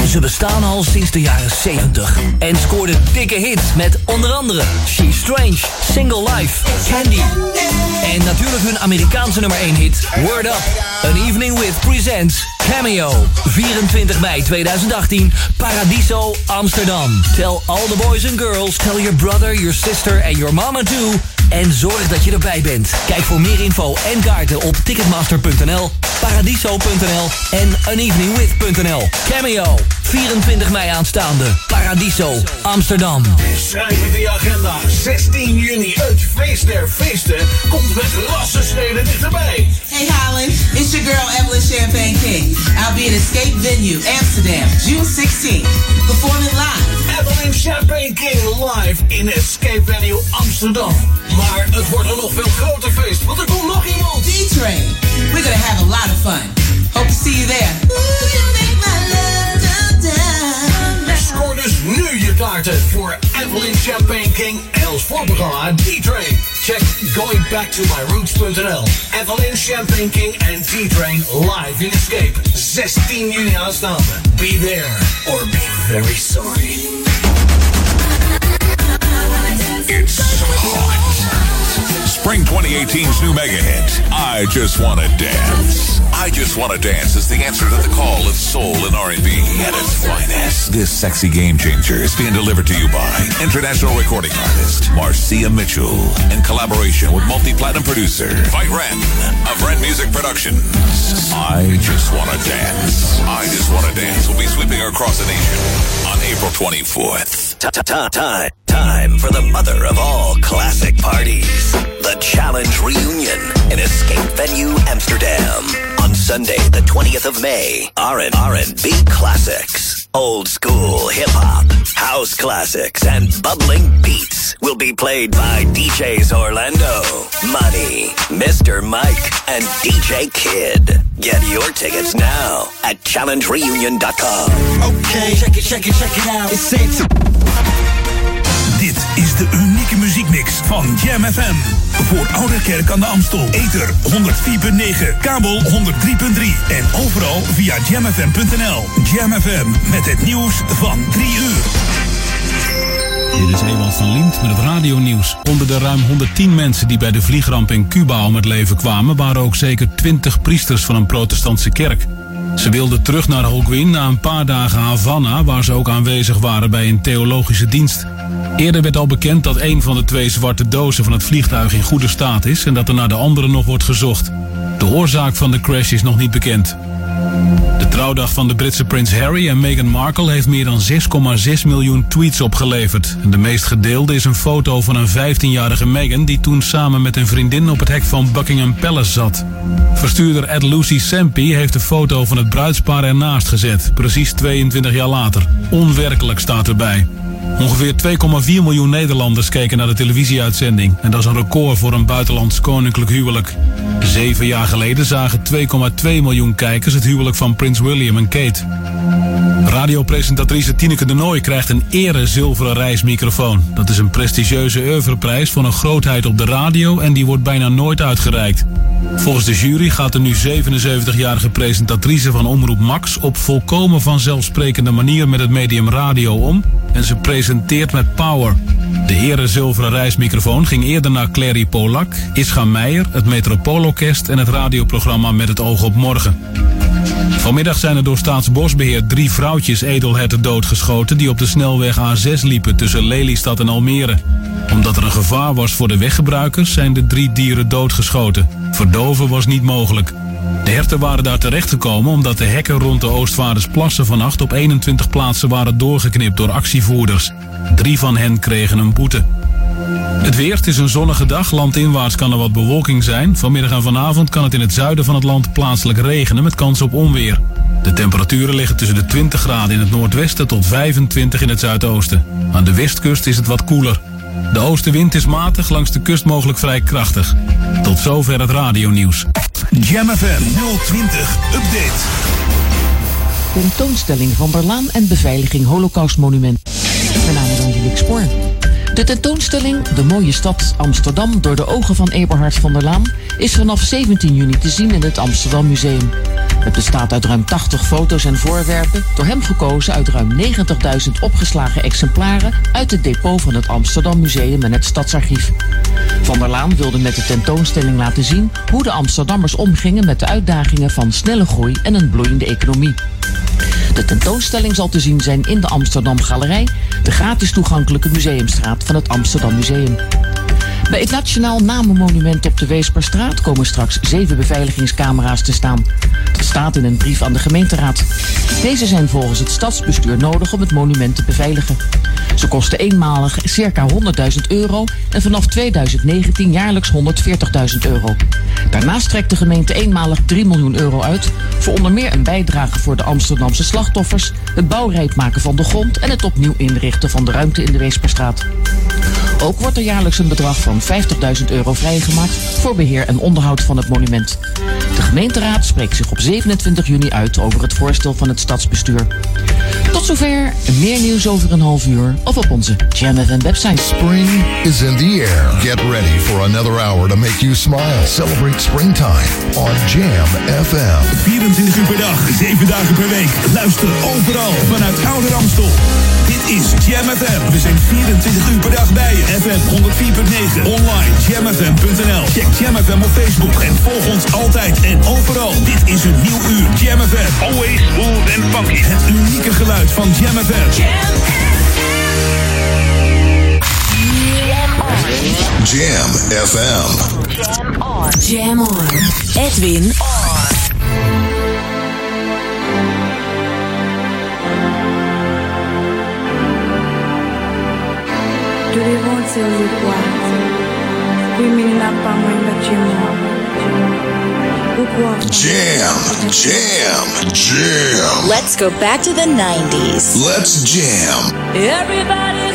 Ze bestaan al sinds de jaren 70 en scoorden dikke hits met onder andere She's Strange, Single Life, Candy. En natuurlijk hun Amerikaanse nummer 1 hit, Word Up. An Evening With presents Cameo. 24 mei 2018, Paradiso, Amsterdam. Tell all the boys and girls, tell your brother, your sister and your mama too. En zorg dat je erbij bent. Kijk voor meer info en kaarten op ticketmaster.nl, paradiso.nl en aneveningwith.nl. Cameo, 24 mei aanstaande. Paradiso, Amsterdam. Schrijf in je agenda. 16 juni, het feest der feesten, komt met rassenschreden dichterbij. Hey Holland, it's your girl Evelyn Champagne King. I'll be at Escape Venue, Amsterdam, June 16th, performing live. Evelyn Champagne King live in Escape Venue Amsterdam. Maar het wordt een nog veel groter feest, want er komt nog iemand. D-Train. We're gonna have a lot of fun. Hope to see you there. Dus nu je kaarten voor Evelyn Champagne King en ons voorprogramma D-Train. Check goingbacktomyroots.nl. Evelyn Champagne King en D-Train live in Escape. 16 juni aanstaande. Be there or be very sorry. It's hot. Spring 2018's new mega hit, I Just Wanna Dance. I Just Wanna Dance is the answer to the call of soul and R&B at its finest. This sexy game changer is being delivered to you by international recording artist Marcia Mitchell in collaboration with multi-platinum producer Fight Ren of Ren Music Productions. I Just Wanna Dance. I Just Wanna Dance will be sweeping across the nation on April 24th. Time, time for the mother of all classic parties. The Challenge Reunion in Escape Venue Amsterdam. On Sunday, the 20th of May, R and R and B classics, old school hip hop, house classics, and bubbling beats will be played by DJs Orlando, Money, Mr. Mike, and DJ Kid. Get your tickets now at challengereunion.com. Okay, check it, check it, check it out. It's it. Dit is de unieke muziekmix van Jam FM. Voor Oude Kerk aan de Amstel. Ether 104.9, kabel 103.3 en overal via jamfm.nl. Jam FM met het nieuws van 3 uur. Dit is Ewald van Liemt met het radionieuws. Onder de ruim 110 mensen die bij de vliegramp in Cuba om het leven kwamen... waren ook zeker 20 priesters van een protestantse kerk. Ze wilden terug naar Holguin na een paar dagen Havana... waar ze ook aanwezig waren bij een theologische dienst. Eerder werd al bekend dat een van de twee zwarte dozen van het vliegtuig in goede staat is... en dat er naar de andere nog wordt gezocht. De oorzaak van de crash is nog niet bekend. De trouwdag van de Britse prins Harry en Meghan Markle heeft meer dan 6,6 miljoen tweets opgeleverd. De meest gedeelde is een foto van een 15-jarige Meghan die toen samen met een vriendin op het hek van Buckingham Palace zat. Verstuurder Ed Lucy Sampi heeft de foto van het bruidspaar ernaast gezet, precies 22 jaar later. Onwerkelijk staat erbij. Ongeveer 2,4 miljoen Nederlanders keken naar de televisieuitzending. En dat is een record voor een buitenlands koninklijk huwelijk. Zeven jaar geleden zagen 2,2 miljoen kijkers het huwelijk van prins William en Kate. Radiopresentatrice Tineke de Nooi krijgt een ere zilveren reismicrofoon. Dat is een prestigieuze oeuvreprijs voor een grootheid op de radio en die wordt bijna nooit uitgereikt. Volgens de jury gaat de nu 77-jarige presentatrice van Omroep Max op volkomen vanzelfsprekende manier met het medium radio om en ze presenteert met power. De ere zilveren reismicrofoon ging eerder naar Clary Polak, Ischa Meijer, het Metropoolorkest en het radioprogramma Met het oog op morgen. Vanmiddag zijn er door Staatsbosbeheer drie vrouwtjes edelherten doodgeschoten die op de snelweg A6 liepen tussen Lelystad en Almere. Omdat er een gevaar was voor de weggebruikers zijn de drie dieren doodgeschoten. Verdoven was niet mogelijk. De herten waren daar terechtgekomen omdat de hekken rond de Oostvaardersplassen vannacht op 21 plaatsen waren doorgeknipt door actievoerders. Drie van hen kregen een boete. Het weer, het is een zonnige dag. Landinwaarts kan er wat bewolking zijn. Vanmiddag en vanavond kan het in het zuiden van het land plaatselijk regenen met kans op onweer. De temperaturen liggen tussen de 20 graden in het noordwesten tot 25 in het zuidoosten. Aan de westkust is het wat koeler. De oostenwind is matig, langs de kust mogelijk vrij krachtig. Tot zover het radionieuws. Jam FM 020 Update. Tentoonstelling van Berlaan en beveiliging Holocaustmonument. Mijn naam is Angelique Spoor. De tentoonstelling De Mooie Stad Amsterdam door de ogen van Eberhard van der Laan is vanaf 17 juni te zien in het Amsterdam Museum. Het bestaat uit ruim 80 foto's en voorwerpen, door hem gekozen uit ruim 90.000 opgeslagen exemplaren uit het depot van het Amsterdam Museum en het Stadsarchief. Van der Laan wilde met de tentoonstelling laten zien hoe de Amsterdammers omgingen met de uitdagingen van snelle groei en een bloeiende economie. De tentoonstelling zal te zien zijn in de Amsterdam Galerij, de gratis toegankelijke museumstraat van het Amsterdam Museum. Bij het Nationaal Namenmonument op de Weesperstraat komen straks zeven beveiligingscamera's te staan. Dat staat in een brief aan de gemeenteraad. Deze zijn volgens het stadsbestuur nodig om het monument te beveiligen. Ze kosten eenmalig circa 100.000 euro en vanaf 2019 jaarlijks 140.000 euro. Daarnaast trekt de gemeente eenmalig 3 miljoen euro uit voor onder meer een bijdrage voor de Amsterdamse slachtoffers, het bouwrijp maken van de grond en het opnieuw inrichten van de ruimte in de Weesperstraat. Ook wordt er jaarlijks een bedrag van 50.000 euro vrijgemaakt voor beheer en onderhoud van het monument. De gemeenteraad spreekt zich op 27 juni uit over het voorstel van het stadsbestuur. Tot zover, meer nieuws over een half uur of op onze Jam FM website. Spring is in the air. Get ready for another hour to make you smile. Celebrate springtime on Jam FM. 24 uur per dag, 7 dagen per week. Luister overal vanuit Ouder Amstel. Dit is Jam FM. We zijn 24 uur per dag bij je. FM 104.9. Online jamfm.nl. Check Jam FM op Facebook en volg ons altijd en overal. Dit is een nieuw uur Jam FM. Always smooth and funky. Het unieke geluid van Jam FM. Jam FM. Jam on. Jam on. Edwin on. Les vents c'est Jam, jam, jam. Let's go back to the 90s. Let's jam. Everybody's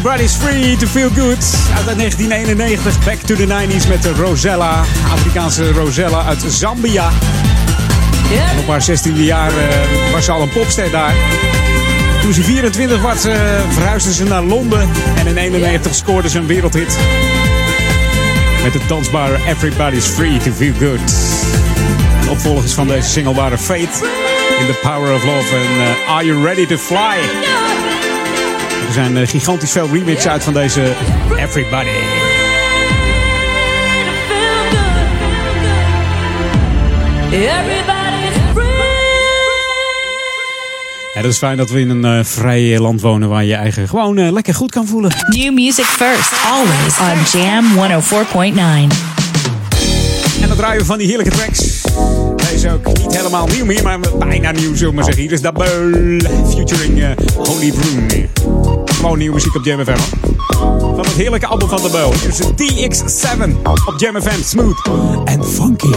Everybody's free to feel good. Uit 1991, back to the 90s met de Rosella. Afrikaanse Rosella uit Zambia. En op haar 16e jaar eh, was ze al een popster daar. Toen ze 24 was, eh, verhuisde ze naar Londen. En in 91 scoorde ze een wereldhit. Met het dansbare Everybody's Free to Feel Good. En opvolgers van deze single waren Fate in The Power of Love en eh, Are You Ready to Fly? Er zijn eh, gigantisch veel remixes uit van deze Everybody. Dat is fijn dat we in een eh, vrij land wonen waar je eigen gewoon eh, lekker goed kan voelen. New music first, always on Jam 104.9. En dan draaien we van die heerlijke tracks. Deze ook niet helemaal nieuw meer, maar bijna nieuw zullen we maar zeggen. Hier is Double featuring Holy Broom. Gewoon nieuwe muziek op Jam FM. Van het heerlijke album van Double. Hier is DX7 op Jam FM. Smooth en funky.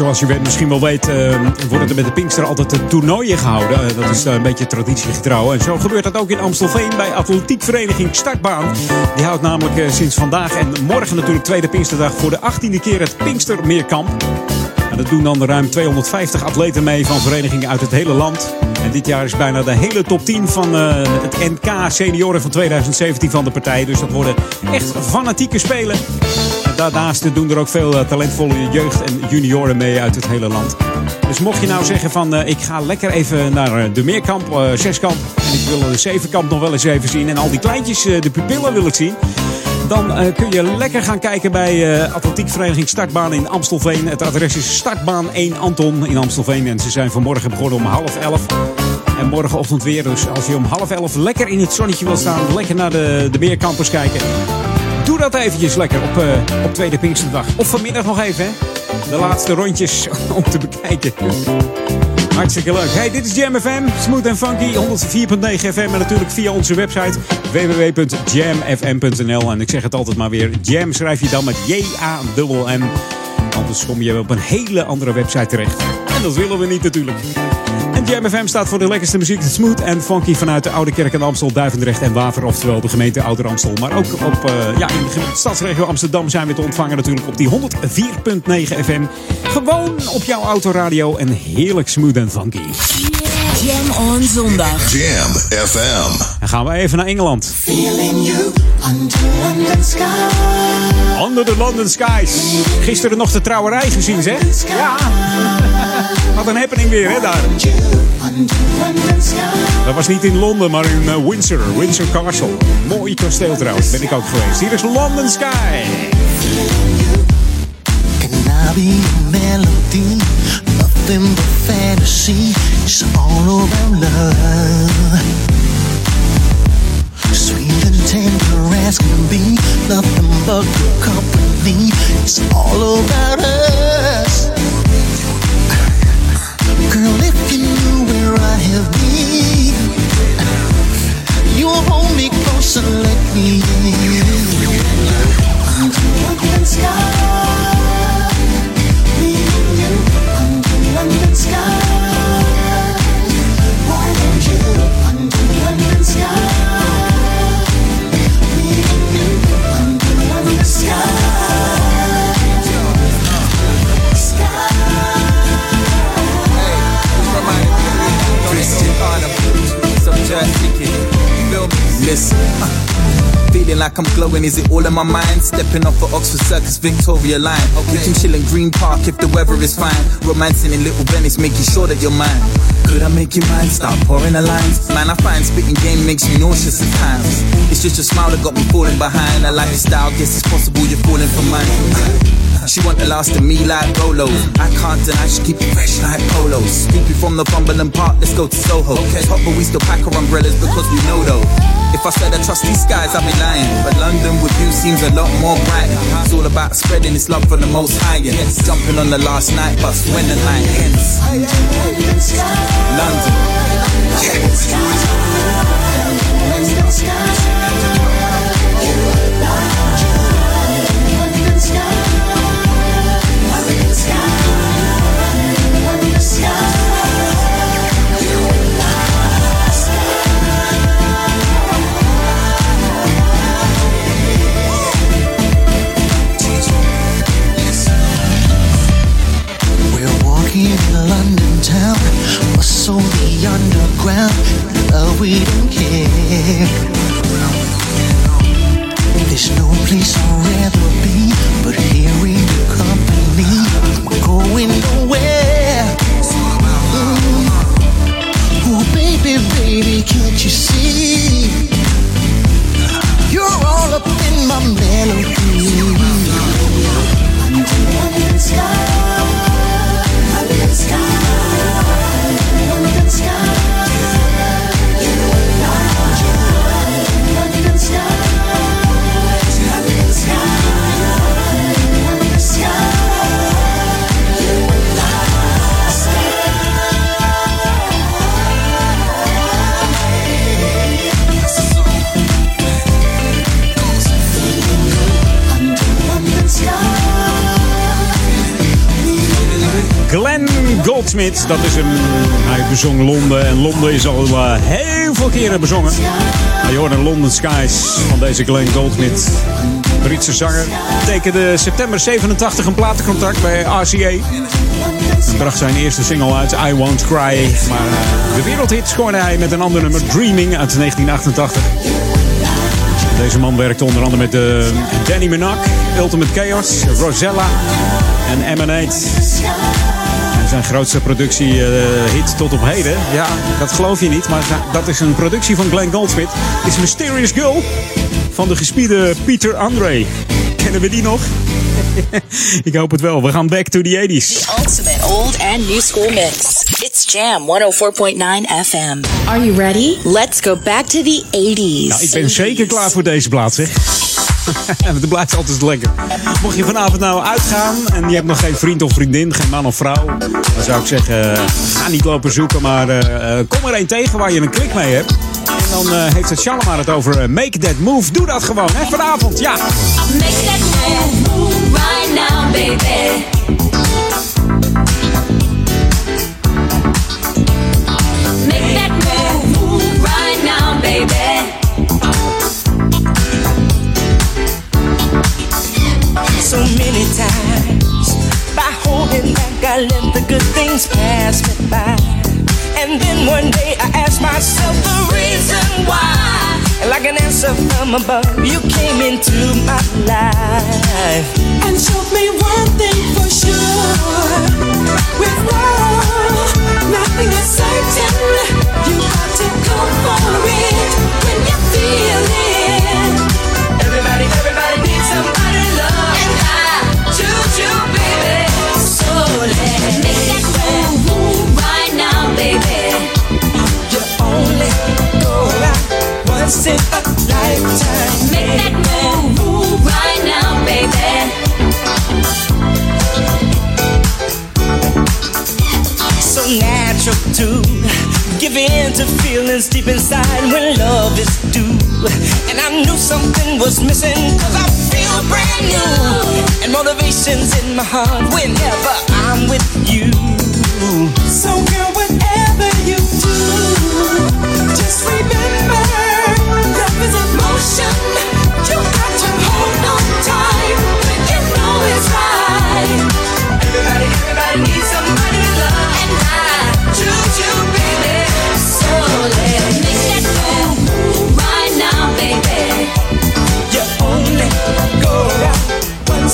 Zoals je misschien wel weet, eh, worden er met de Pinkster altijd de toernooien gehouden. Eh, dat is eh, een beetje traditiegetrouw. En zo gebeurt dat ook in Amstelveen bij atletiekvereniging Startbaan. Die houdt namelijk sinds vandaag en morgen natuurlijk tweede Pinksterdag voor de 18e keer het Pinkstermeerkamp. En dat doen dan ruim 250 atleten mee van verenigingen uit het hele land. En dit jaar is bijna de hele top 10 van het NK Senioren van 2017 van de partij. Dus dat worden echt fanatieke spelen. Daarnaast doen er ook veel eh, talentvolle jeugd- en junioren mee uit het hele land. Dus mocht je nou zeggen van eh, ik ga lekker even naar eh, de meerkamp, eh, zeskamp. En ik wil de zevenkamp nog wel eens even zien. En al die kleintjes, de pupillen wil ik zien. Dan kun je lekker gaan kijken bij atletiekvereniging Startbaan in Amstelveen. Het adres is Startbaan 1 Anton in Amstelveen. En ze zijn vanmorgen begonnen om half elf. En morgenochtend weer. Dus als je om half elf lekker in het zonnetje wil staan, lekker naar de, de meerkampers kijken. Doe dat eventjes lekker op, eh, op tweede Pinksterdag. Of vanmiddag nog even, hè. De laatste rondjes om te bekijken. Hartstikke leuk. Hey, dit is Jam FM. Smooth en funky. 104.9 FM. En natuurlijk via onze website www.jamfm.nl. En ik zeg het altijd maar weer. Jam schrijf je dan met J-A-M-M. Anders kom je op een hele andere website terecht. En dat willen we niet natuurlijk. Jam FM staat voor de lekkerste muziek. Smooth en funky vanuit de Oude Kerk en Amstel, Duivendrecht en Waver. Oftewel de gemeente Ouder Amstel. Maar ook op, eh, ja, in de stadsregio Amsterdam zijn we te ontvangen natuurlijk op die 104.9 FM. Gewoon op jouw autoradio en heerlijk smooth en funky. Jam on zondag. Jam FM. Gaan we even naar Engeland. Feeling you under London. Under the London Skies. Gisteren nog de trouwerij gezien, zeg. Ja. Wat een happening weer, hè, daar. Dat was niet in Londen, maar in eh, Windsor. Windsor Castle. Mooi kasteel trouwens, ben ik ook geweest. Hier is London Sky. Can I be a melody? Nothing but fantasy. It's all around love. Tender as can be. Nothing but good company. It's all about us. Girl, if you knew where I have been, you'll hold me close and let me in. Under London sky. Uh, Feeling like I'm glowing, is it all in my mind? Stepping off at Oxford Circus, Victoria line. We can chill in Green Park if the weather is fine. Romancing in Little Venice, making sure that you're mine. Could I make you mine? Start pouring the lines. Man, I find spitting game makes me nauseous at times. It's just your smile that got me falling behind. I like A lifestyle, guess it's possible you're falling for mine. She want the last of me like Rolo. I can't deny she keep it fresh like polos. Scoopy from the Cumberland Park, let's go to Soho. Okay. Top, but we still pack our umbrellas because we know though. If I said I trust these skies, I'd be lying. But London with you seems a lot more bright. It's all about spreading this love for the most high. And jumping on the last night bus when the night ends. London. We're bustle the underground. Love, we don't care. There's no place I'd rather be, but here in your company. I'm going nowhere. Mm. Oh, baby, baby, can't you see? You're all up in my melody. London sky. Goldsmith. Dat is een. Hij bezong Londen. En Londen is al eh, heel veel keren bezongen. Maar je hoort London Skies van deze Glenn Goldsmith. Britse zanger. Tekende september 87 een platencontract bij RCA. En bracht zijn eerste single uit, I Won't Cry. Maar eh, de wereldhit scoorde hij met een ander nummer, Dreaming uit 1988. Deze man werkte onder andere met uh, Danny Minogue, Ultimate Chaos, Rosella en Emanate. Zijn grootste productiehit tot op heden, ja, dat geloof je niet, maar dat is een productie van Glenn Goldsmith. Is Mysterious Girl van de gespierde Peter Andre. Kennen we die nog? Ik hoop het wel. We gaan back to the 80s. The ultimate old and new school mix. It's Jam 104.9 FM. Are you ready? Let's go back to the 80s. Nou, ik ben zeker klaar voor deze plaats, zeg. Het blijft altijd lekker. Mocht je vanavond nou uitgaan en je hebt nog geen vriend of vriendin, geen man of vrouw, dan zou ik zeggen: uh, ga niet lopen zoeken, maar uh, kom er een tegen waar je een klik mee hebt. En dan heeft het Shalimar het over Make That Move. Doe dat gewoon, hè, vanavond, ja. Make that move right now, baby. I let the good things pass me by. And then one day I asked myself the reason why. And like an answer from above, you came into my life and showed me one thing for sure. With love, nothing is certain. You got to go for it when you feel once in a lifetime. Make that move, right now, baby. So natural to give in to feelings deep inside when love is due. And I knew something was missing cause I feel brand new. And motivation's in my heart whenever I'm with you. So girl, whatever you do, just remember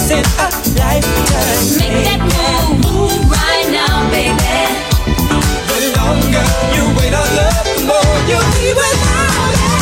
once in a lifetime. Make that move, move right now, baby. The longer you wait on love, the more you'll be without Why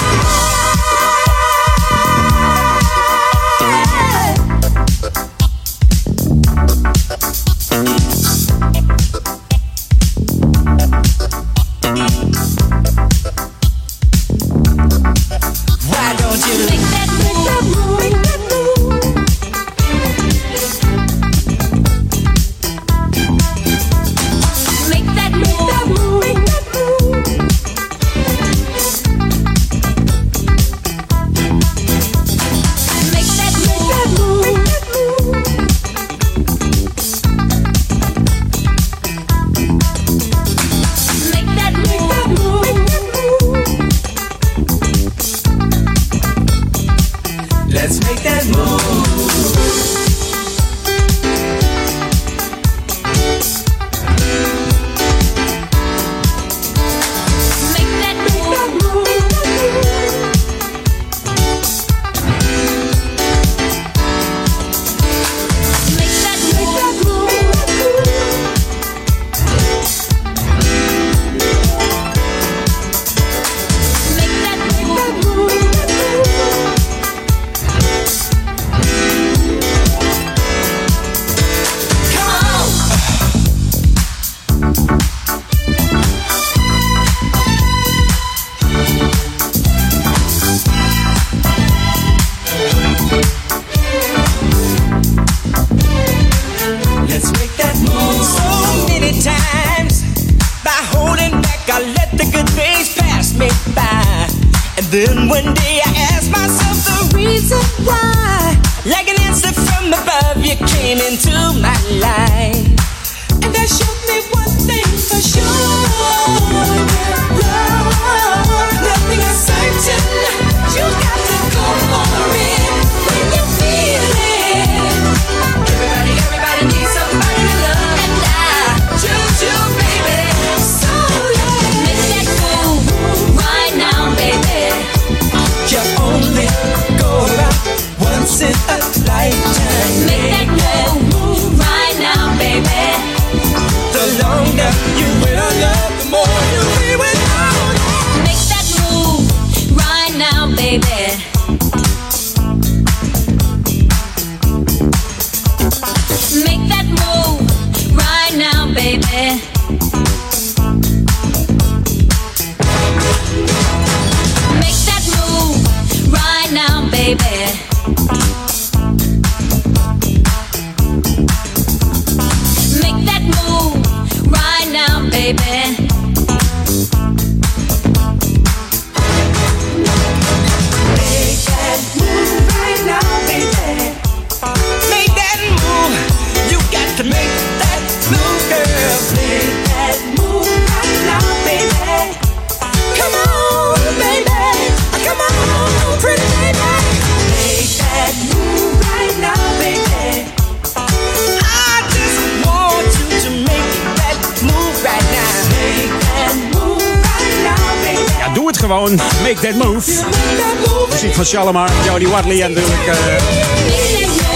Watley en natuurlijk eh,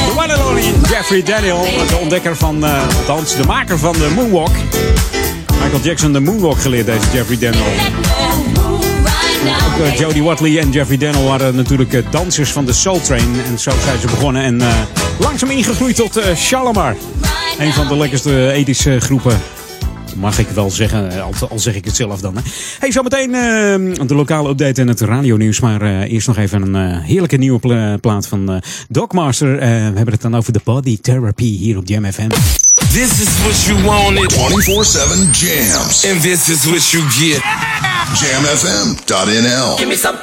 de one and only Jeffrey Daniel. De ontdekker van, eh althans de maker van de Moonwalk. Michael Jackson de Moonwalk geleerd, deze Jeffrey Daniel. Eh, Jody Watley en Jeffrey Daniel waren natuurlijk eh, dansers van de Soul Train. En zo zijn ze begonnen en eh, langzaam ingegroeid tot eh Shalimar. Een van de lekkerste ethische groepen Mag ik wel zeggen, eh, al, al zeg ik het zelf dan. Hè. Hey, zometeen eh, de lokale update en het radionieuws. Maar eh, eerst nog even een eh, heerlijke nieuwe pla- plaat van eh Dogmaster. Eh, we hebben het dan over de body therapy hier op Jam FM. This is what you wanted. 24-7 jams. And this is what you get. Jamfm.nl. Give me some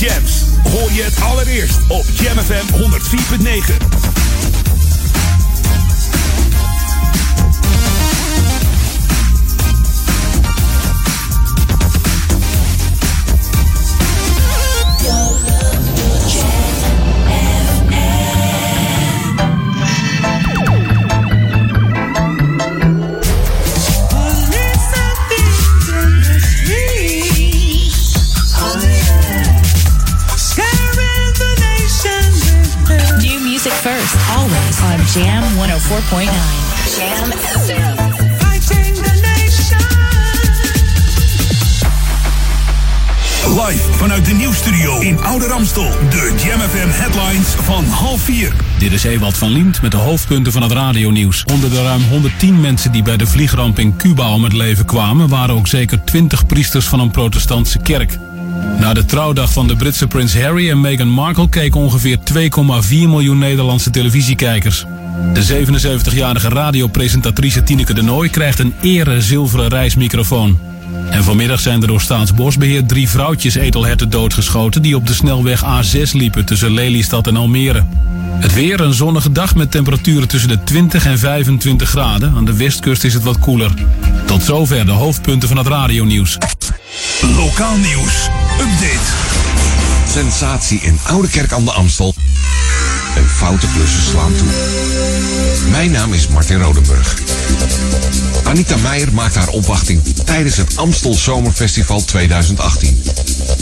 jams. Hoor je het allereerst op Jam FM 104.9. Jam 104.9. Jam FM. fighting the nation. Live vanuit de nieuwstudio in Oude Ramstel. De Jam FM headlines van half vier. Dit is Ewald van Liemt met de hoofdpunten van het radionieuws. Onder de ruim 110 mensen die bij de vliegramp in Cuba om het leven kwamen... waren ook zeker 20 priesters van een protestantse kerk. Na de trouwdag van de Britse prins Harry en Meghan Markle... keken ongeveer 2,4 miljoen Nederlandse televisiekijkers. De 77-jarige radiopresentatrice Tineke de Nooi... krijgt een ere zilveren reismicrofoon. En vanmiddag zijn er door Staatsbosbeheer drie vrouwtjes etelherten doodgeschoten... die op de snelweg A6 liepen tussen Lelystad en Almere. Het weer een zonnige dag met temperaturen tussen de 20 en 25 graden. Aan de westkust is het wat koeler. Tot zover de hoofdpunten van het radionieuws. Lokaal nieuws. Update. Sensatie in Oude Kerk aan de Amstel. Een foute klussen slaan toe. Mijn naam is Martin Rodenburg. Anita Meijer maakt haar opwachting tijdens het Amstel Zomerfestival 2018.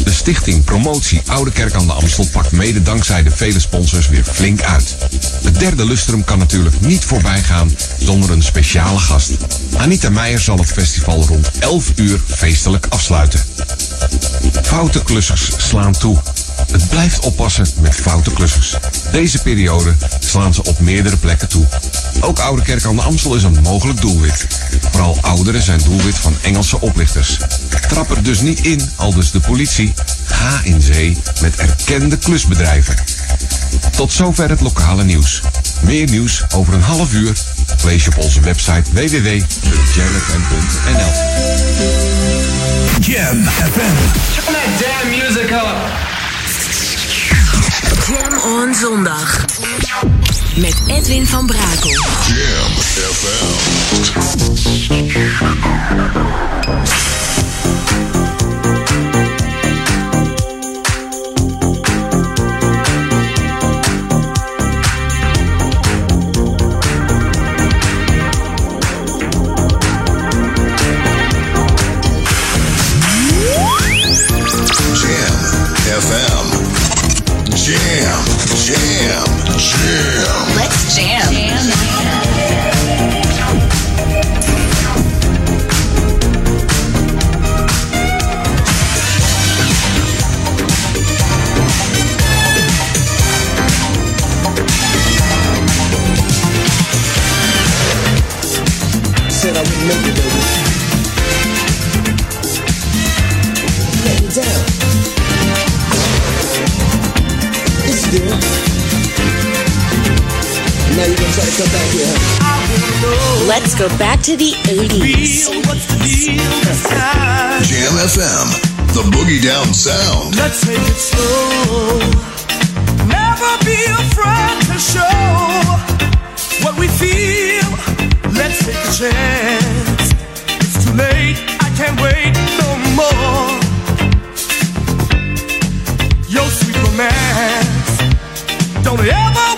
De stichting Promotie Oude Kerk aan de Amstel pakt mede dankzij de vele sponsors weer flink uit. Het derde lustrum kan natuurlijk niet voorbij gaan zonder een speciale gast. Anita Meijer zal het festival rond 11 uur feestelijk afsluiten. Foute klussers slaan toe. Het blijft oppassen met foute klussers. Deze periode slaan ze op meerdere plekken toe. Ook Oude Kerk aan de Amstel is een mogelijk doelwit. Vooral ouderen zijn doelwit van Engelse oplichters. Trap er dus niet in, al dus de politie. Ga in zee met erkende klusbedrijven. Tot zover het lokale nieuws. Meer nieuws over een half uur lees je op onze website www.jamfm.nl. Jam FM. Turn that damn music up. Jam on zondag. Met Edwin van Brakel. Jam FM. Jam. Now you're try to come back here. Let's go back to the 80s. Jam FM, the boogie down sound. Let's take it slow. Never be afraid to show what we feel. Let's take a chance. It's too late. I can't wait no more. Your sweet romance. Don't ever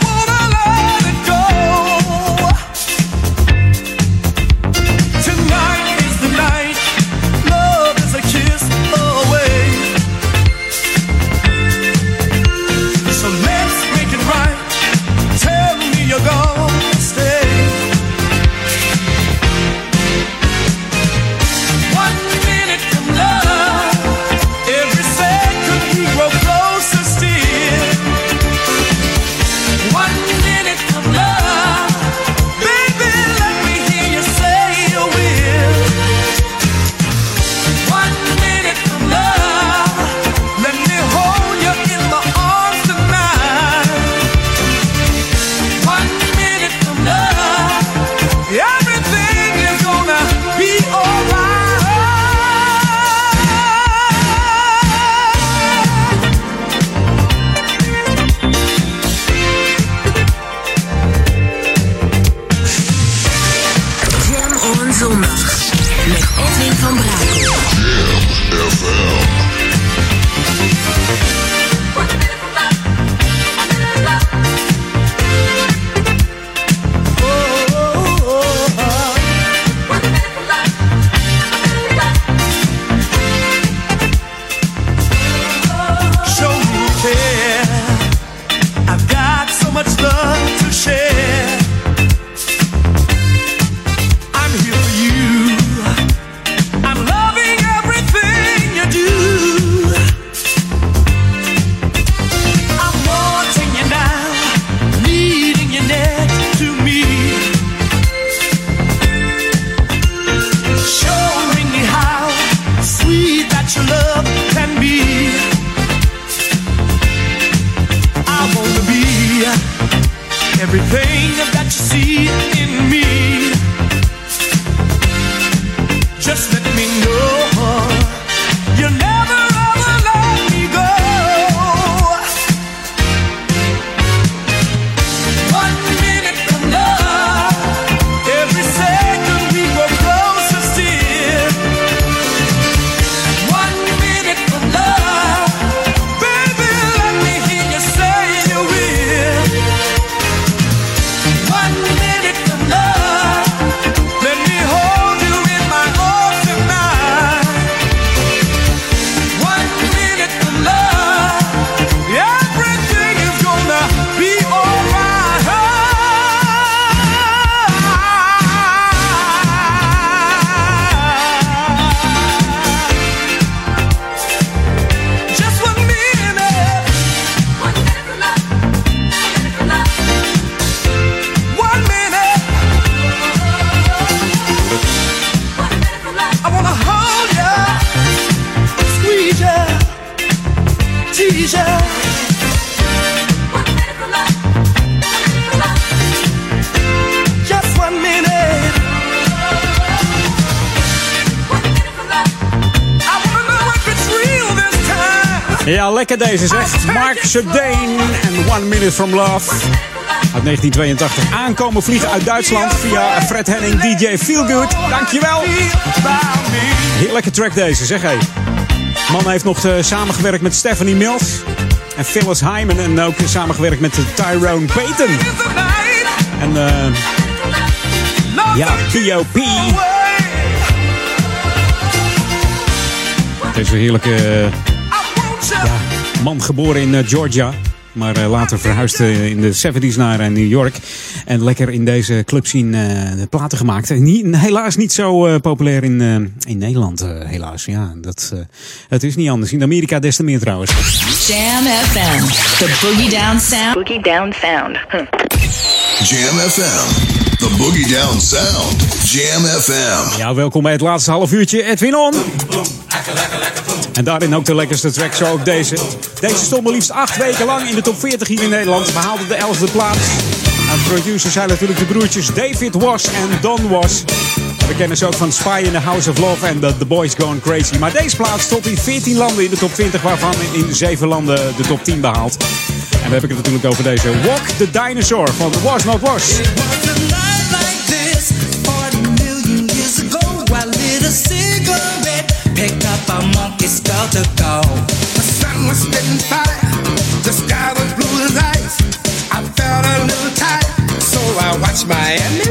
lekker deze zeg. Mark Sedane en One Minute From Love. Uit 1982. Aankomen vliegen uit Duitsland via Fred Henning, DJ Feelgood. Dankjewel. Heerlijke track deze, zeg hé. Man heeft nog eh, samengewerkt met Stephanie Mills en Phyllis Hyman. En ook samengewerkt met Tyrone Payton. En eh ja, P.O.P. Deze heerlijke eh, man geboren in eh, Georgia. Maar eh, later verhuisd eh, in de 70s naar New York. En lekker in deze club zien eh, platen gemaakt. En niet, helaas niet zo eh, populair in, eh, in Nederland. eh, helaas, ja. Dat, eh, het is niet anders. In Amerika des te meer trouwens. Jam FM, the boogie down sound. Boogie down sound. Jam FM. The Boogie Down Sound. Jam FM. Ja, welkom bij het laatste half uurtje. Edwin On. En daarin ook de lekkerste track, zo ook deze. Deze stond maar liefst acht weken lang in de top 40 hier in Nederland. Behaalde de 11e plaats. En producers zijn natuurlijk de broertjes David Was en Don Was. We kennen ze ook van Spy in the House of Love en The, the Boys Gone Crazy. Maar deze plaats stond in 14 landen in de top 20, waarvan in 7 landen de top 10 behaald. En dan heb ik het natuurlijk over deze Walk the Dinosaur van Was Not Was. To go. The sun was spitting fire, the sky was blue as ice. I felt a little tight, so I watched Miami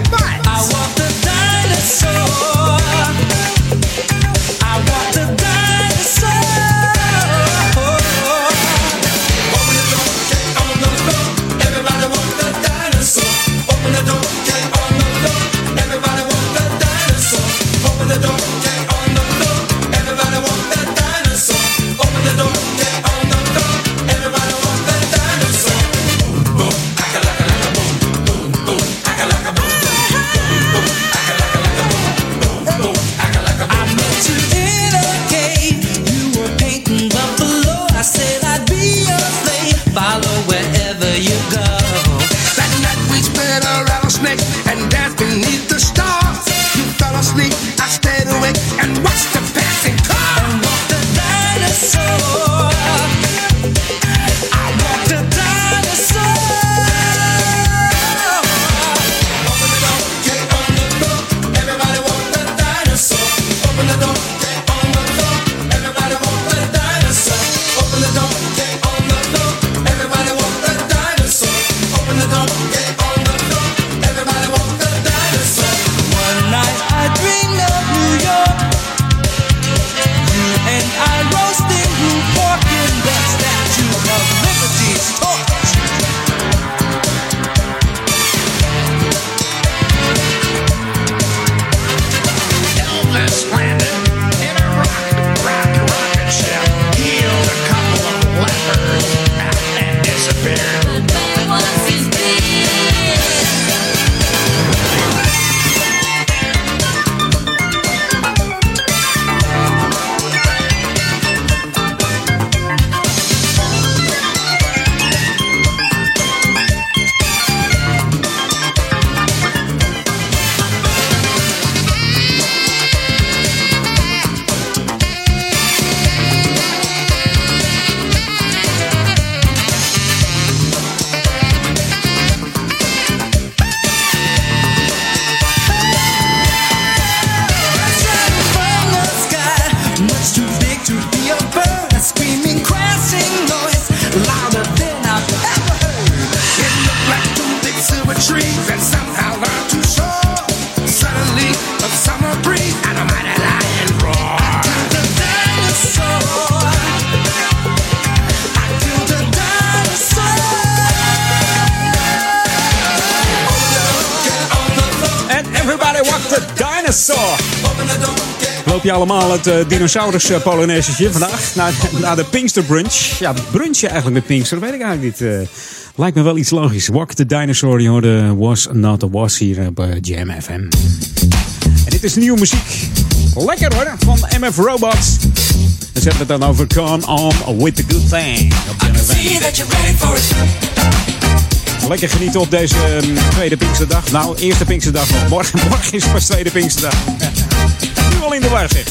Loop je allemaal het eh, dinosaurus uh, vandaag na, na de Pinkster Brunch? Ja, brunchje eigenlijk met Pinkster, weet ik eigenlijk niet. eh. lijkt me wel iets logisch. Walk the dinosaur, je hoorde Was Not a Was hier op eh, Jam FM. En dit is nieuwe muziek. Lekker hoor, van MF Robots. We zetten het dan over Come On With The Good Thing op Jam FM. See that you're ready for it. Lekker genieten op deze ehm, tweede Pinksterdag. Nou, eerste Pinksterdag nog. Morgen, morgen is pas tweede Pinksterdag. al in de war zeg.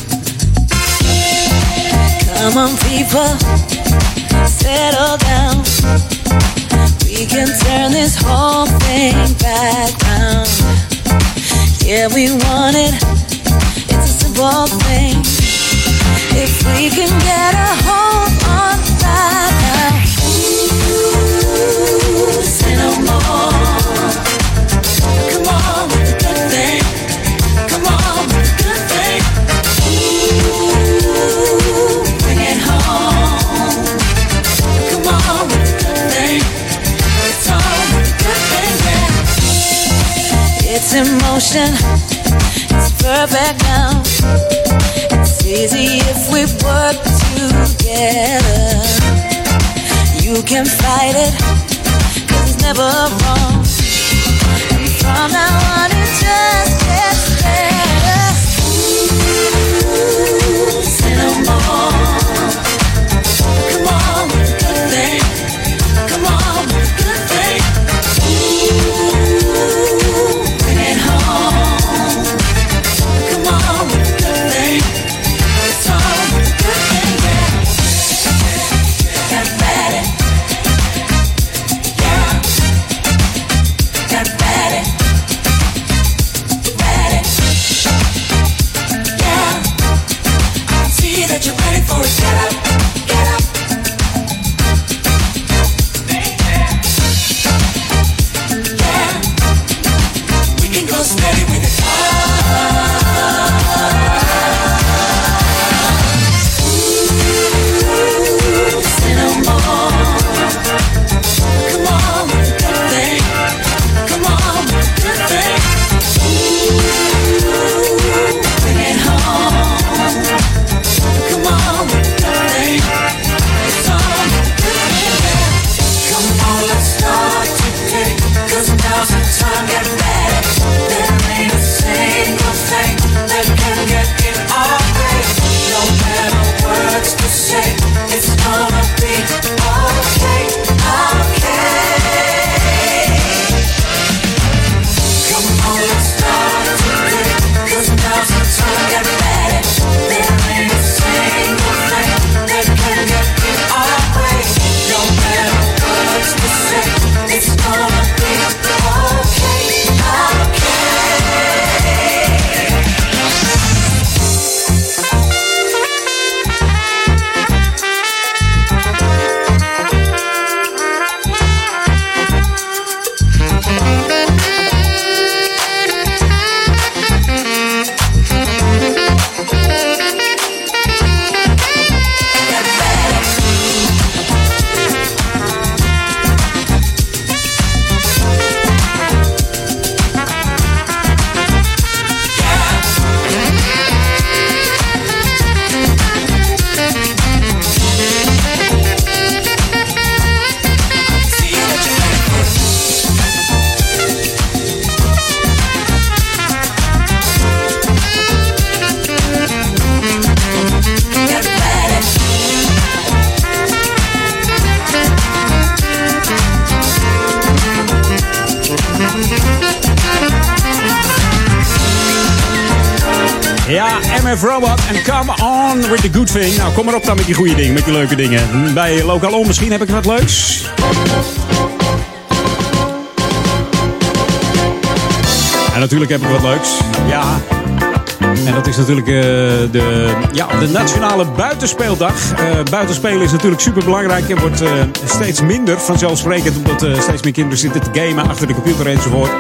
Come on, people, settle down. We can turn this whole thing back round. Yeah, we want it. It's a simple thing. If we can get a hold on that now. Ooh, say no more. It's in motion. It's perfect now. It's easy if we work together. You can fight it, cause it's never wrong. And from now on, with the Good Thing. Nou, kom maar op dan met die goede dingen, met die leuke dingen. Bij Lokaal On misschien heb ik wat leuks. En natuurlijk heb ik wat leuks. Ja. En dat is natuurlijk eh, de, ja, de Nationale Buitenspeeldag. Eh, buitenspelen is natuurlijk super belangrijk en wordt eh, steeds minder vanzelfsprekend. Omdat steeds meer kinderen zitten te gamen achter de computer enzovoort.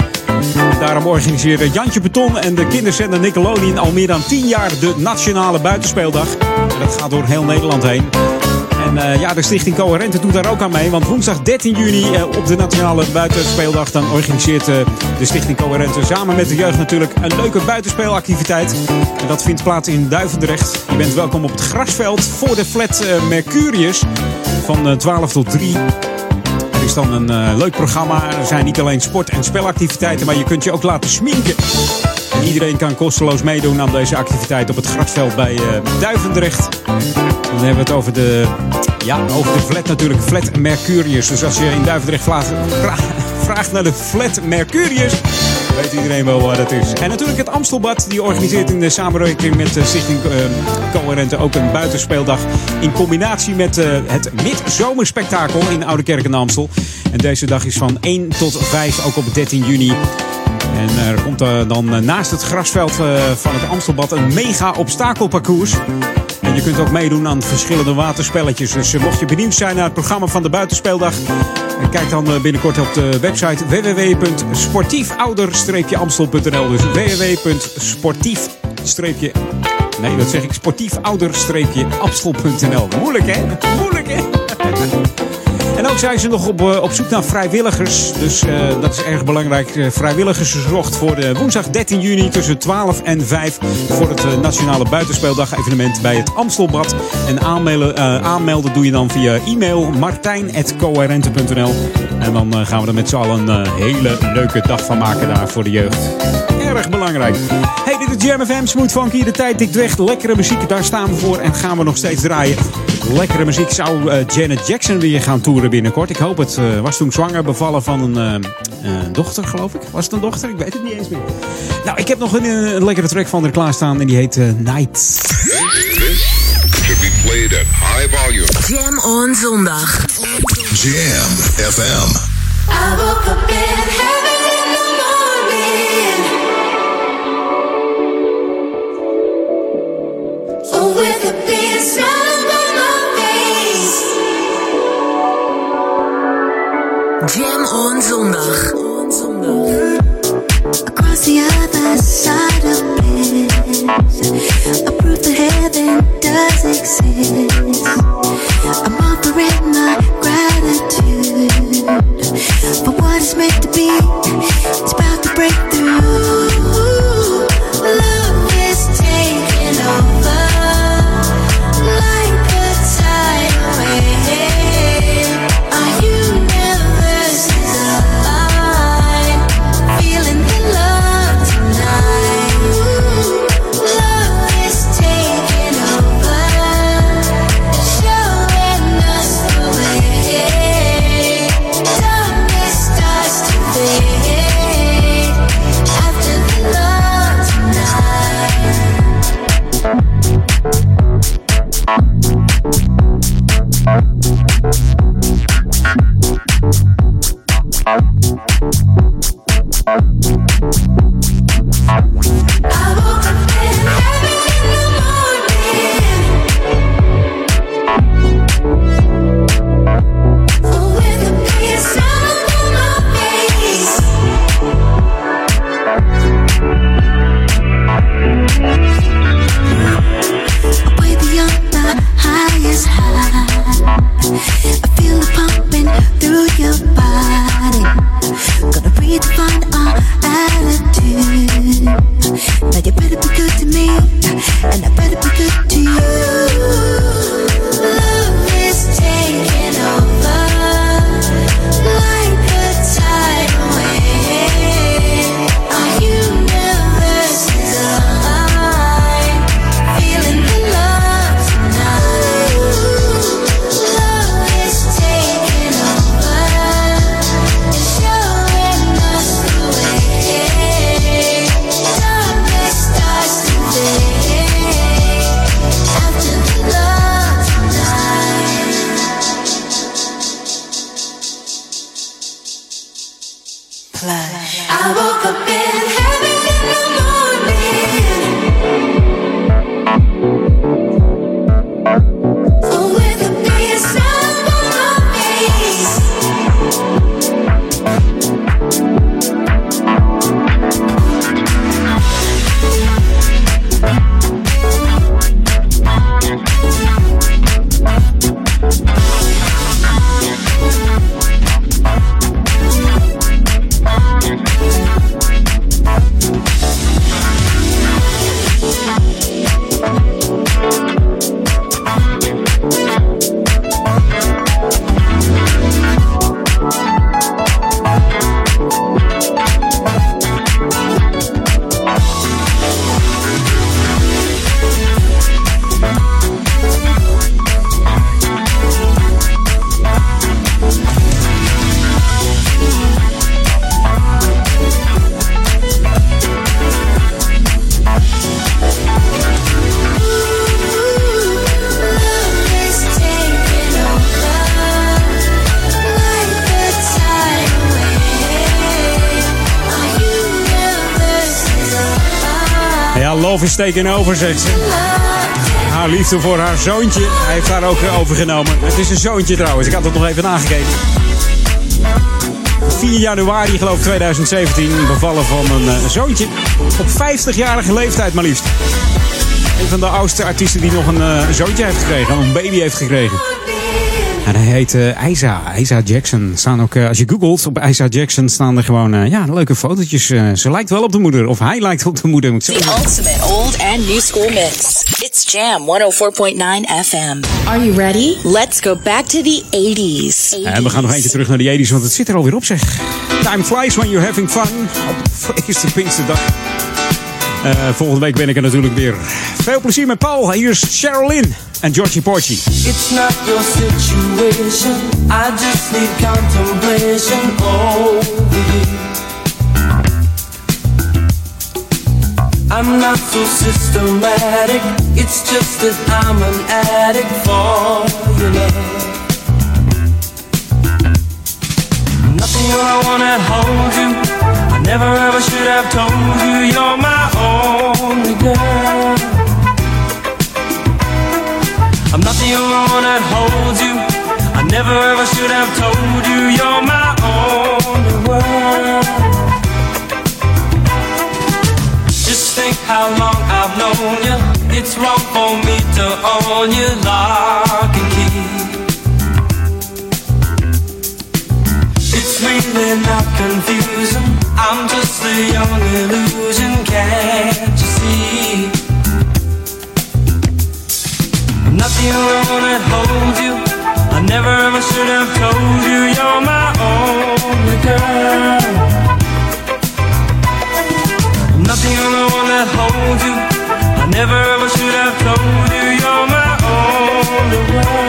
Daarom organiseren Jantje Beton en de kinderzender Nickelodeon al meer dan 10 jaar de Nationale Buitenspeeldag. En dat gaat door heel Nederland heen. En eh, ja, de Stichting Coherente doet daar ook aan mee. Want woensdag 13 juni eh, op de Nationale Buitenspeeldag... dan organiseert eh, de Stichting Coherente samen met de jeugd natuurlijk... een leuke buitenspeelactiviteit. En dat vindt plaats in Duivendrecht. Je bent welkom op het grasveld voor de flat Mercurius van eh, 12 tot 3. Is dan een eh, leuk programma. Er zijn niet alleen sport- en spelactiviteiten... maar je kunt je ook laten sminken. En iedereen kan kosteloos meedoen aan deze activiteit op het grasveld bij eh, Duivendrecht. Dan hebben we het over de, ja, over de flat natuurlijk, Flat Mercurius. Dus als je in Duivendrecht vra- vraagt naar de Flat Mercurius, weet iedereen wel waar dat is. En natuurlijk het Amstelbad, die organiseert in de samenwerking met de Stichting eh, Coherente ook een buitenspeeldag. In combinatie met eh, het Midzomerspektakel in Oude Kerk en Amstel. En deze dag is van 1 tot 5, ook op 13 juni. En er komt eh, dan eh, naast het grasveld eh, van het Amstelbad een mega obstakelparcours. Je kunt ook meedoen aan verschillende waterspelletjes. Dus eh, mocht je benieuwd zijn naar het programma van de Buitenspeeldag... eh, kijk dan eh, binnenkort op de website www.sportiefouder-amstel.nl Dus www.sportief- Nee, dat zeg ik. Sportiefouder-amstel.nl Moeilijk, hè? Moeilijk, hè? En ook zijn ze nog op, eh, op zoek naar vrijwilligers. Dus eh, dat is erg belangrijk. Eh, vrijwilligers gezocht voor de woensdag 13 juni tussen 12 en 5. Voor het Nationale Buitenspeeldag evenement bij het Amstelbad. En aanmelden, aanmelden doe je dan via e-mail martijn.coherente.nl. En dan gaan we er met z'n allen een hele leuke dag van maken daar voor de jeugd. Erg belangrijk. Hey, dit is Jam FM, Smooth Funky. De tijd tikt weg. Lekkere muziek, daar staan we voor. En gaan we nog steeds draaien. Lekkere muziek zou Janet Jackson weer gaan toeren binnenkort. Ik hoop het. eh, was toen zwanger bevallen van een eh, eh, dochter, geloof ik. Was het een dochter? Ik weet het niet eens meer. Nou, ik heb nog een, eh, een lekkere track van haar klaarstaan. En die heet eh, Night. Should be played at high volume. Jam on zondag. Jam FM. I woke up in heaven in the morning. Oh, with a big smile on zondag. Across the other side of bliss, a proof that heaven does exist. Haar liefde voor haar zoontje. Hij heeft haar ook eh, overgenomen. Het is een zoontje trouwens. Ik had het nog even nagekeken. 4 januari, geloof ik, 2017. Bevallen van een eh, zoontje. Op 50-jarige leeftijd maar liefst. Een van de oudste artiesten die nog een eh, zoontje heeft gekregen. Een baby heeft gekregen. En hij heet eh Isa, Isa Jackson. Staan ook, eh, als je googelt op Isa Jackson, staan er gewoon eh, ja, leuke fotootjes. Eh, ze lijkt wel op de moeder. Of hij lijkt op de moeder, moet ik The ultimate old and new school mix. It's Jam 104.9 FM. Are you ready? Let's go back to the 80s. En we gaan nog eentje terug naar de 80s, want het zit er alweer op zeg. Time flies when you're having fun. Op eerste Pinksterdag. Eh volgende week ben ik er natuurlijk weer. Veel plezier met Paul. Hier is Sherilyn en Georgie Porgy. It's not your situation. I just need contemplation over you. I'm not so systematic. It's just that I'm an addict for your love. Nothing I wanna hold you. Never ever should have told you you're my only girl. I'm not the only one that holds you. I never ever should have told you you're my only world. Just think how long I've known you. It's wrong for me to own you lock It's really not confusing. I'm just a young illusion, can't you see? I'm not the only one that holds you. I never ever should have told you you're my only girl. I'm not the one that holds you. I never ever should have told you you're my only world.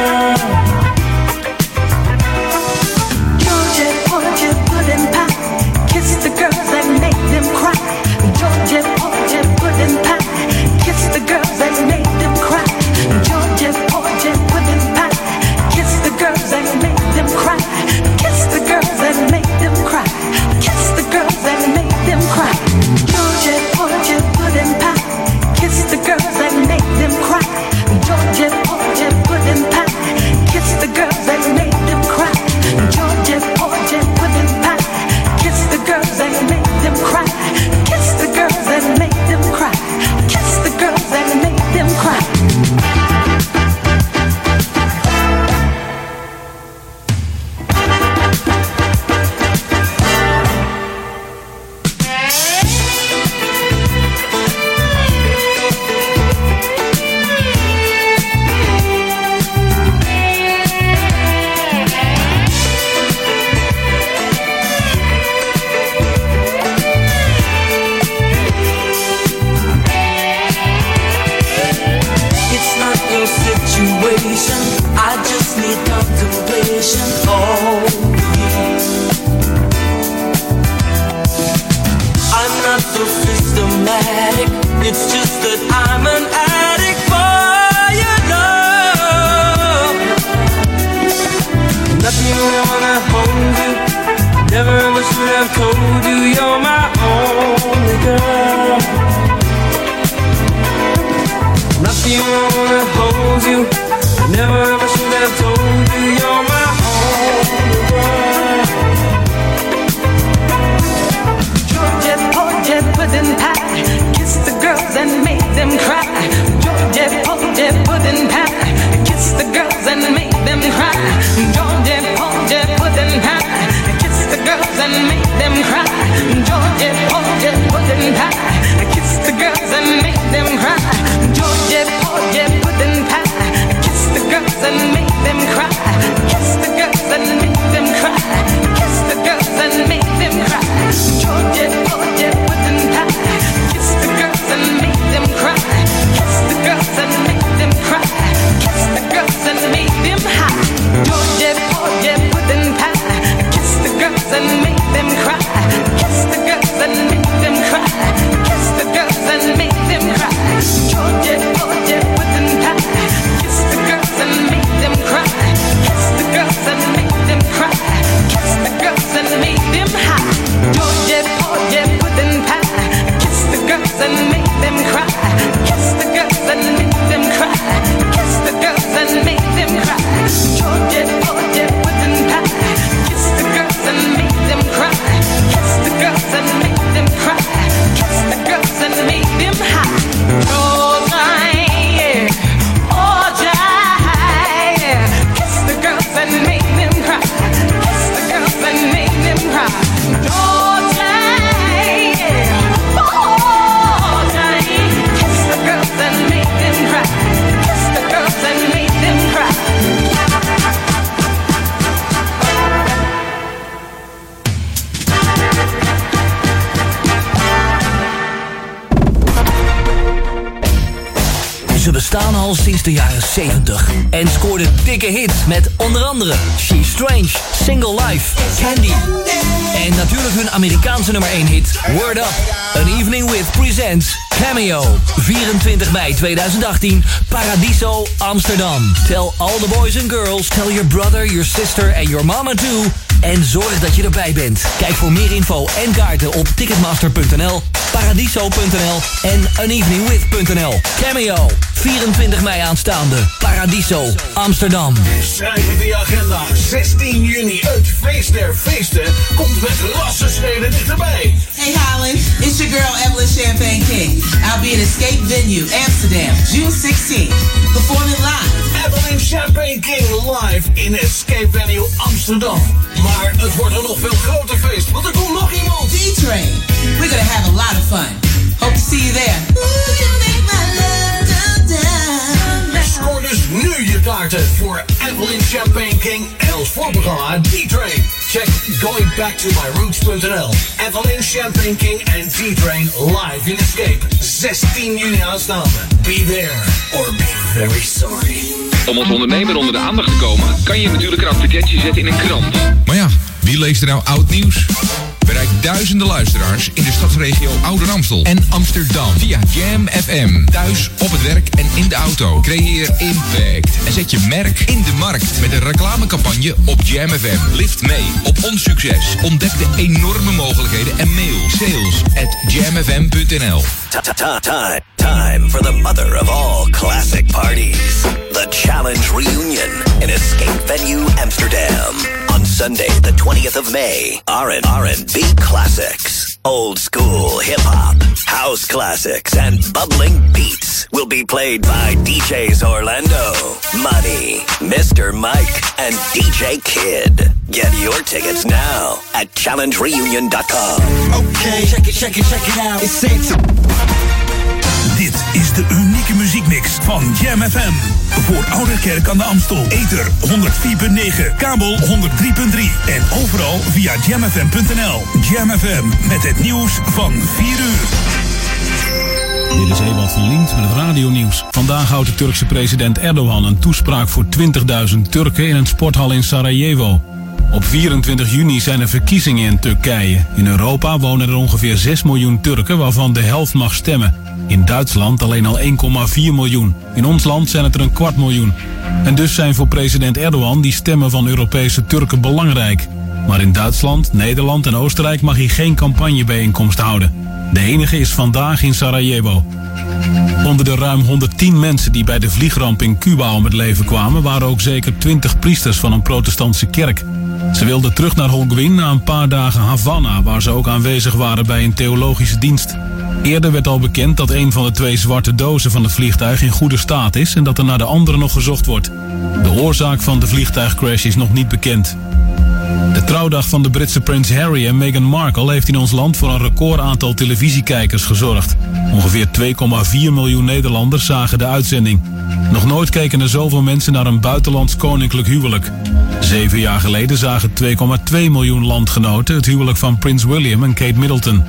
Mei 2018, Paradiso, Amsterdam. Tell all the boys and girls, tell your brother, your sister and your mama too. En zorg dat je erbij bent. Kijk voor meer info en kaarten op ticketmaster.nl, paradiso.nl en aneveningwith.nl. Cameo, 24 mei aanstaande. Paradiso, Amsterdam. Schrijf in de agenda. 16 juni, het feest der feesten, komt met rassenschreden dichterbij. Hey Holland, it's your girl Evelyn Champagne King. I'll be at Escape Venue, Amsterdam, June 16th, performing live. Evelyn Champagne King live in Escape Venue Amsterdam. Maar het wordt een nog veel groter feest, want er komt nog iemand. D-Train. We're gonna have a lot of fun. Hope to see you there. Scoor dus nu je kaarten voor Evelyn Champagne King en ons voorprogramma D-Train. Check goingbacktomyroots.nl. Evelyn Champagne King en D-Train live in Escape. 16 juni aanstaande. Be there or be very sorry. Om als ondernemer onder de aandacht te komen, kan je natuurlijk een advertentie zetten in een krant. Maar ja, wie leest er nou oud nieuws? Duizenden luisteraars in de stadsregio Ouder Amstel en Amsterdam via Jam FM. Thuis, op het werk en in de auto. Creëer impact en zet je merk in de markt met een reclamecampagne op Jam FM. Lift mee op ons succes. Ontdek de enorme mogelijkheden en mail sales at jamfm.nl. Time for the mother of all classic parties. The Challenge Reunion in Escape Venue Amsterdam. On Sunday, the 20th of May. R&, R&B classics. Old school hip hop, house classics, and bubbling beats will be played by DJs Orlando, Money, Mr. Mike, and DJ Kid. Get your tickets now at challengereunion.com. Okay, check it, check it, check it out. It's it. Dit is de unieke muziekmix van Jam FM. Voor Ouderkerk aan de Amstel. Ether 104.9, kabel 103.3 en overal via jamfm.nl. Jam FM met het nieuws van 4 uur. Dit is Ewald van Lient met het radionieuws. Vandaag houdt de Turkse president Erdogan een toespraak voor 20.000 Turken in een sporthal in Sarajevo. Op 24 juni zijn er verkiezingen in Turkije. In Europa wonen er ongeveer 6 miljoen Turken, waarvan de helft mag stemmen. In Duitsland alleen al 1,4 miljoen. In ons land zijn het er een kwart miljoen. En dus zijn voor president Erdogan die stemmen van Europese Turken belangrijk. Maar in Duitsland, Nederland en Oostenrijk mag hij geen campagnebijeenkomst houden. De enige is vandaag in Sarajevo. Onder de ruim 110 mensen die bij de vliegramp in Cuba om het leven kwamen... waren ook zeker 20 priesters van een protestantse kerk. Ze wilden terug naar Holguin na een paar dagen Havana... waar ze ook aanwezig waren bij een theologische dienst. Eerder werd al bekend dat een van de twee zwarte dozen van het vliegtuig in goede staat is... en dat er naar de andere nog gezocht wordt. De oorzaak van de vliegtuigcrash is nog niet bekend. De trouwdag van de Britse prins Harry en Meghan Markle heeft in ons land voor een record aantal televisiekijkers gezorgd. Ongeveer 2,4 miljoen Nederlanders zagen de uitzending. Nog nooit keken er zoveel mensen naar een buitenlands koninklijk huwelijk. Zeven jaar geleden zagen 2,2 miljoen landgenoten het huwelijk van prins William en Kate Middleton.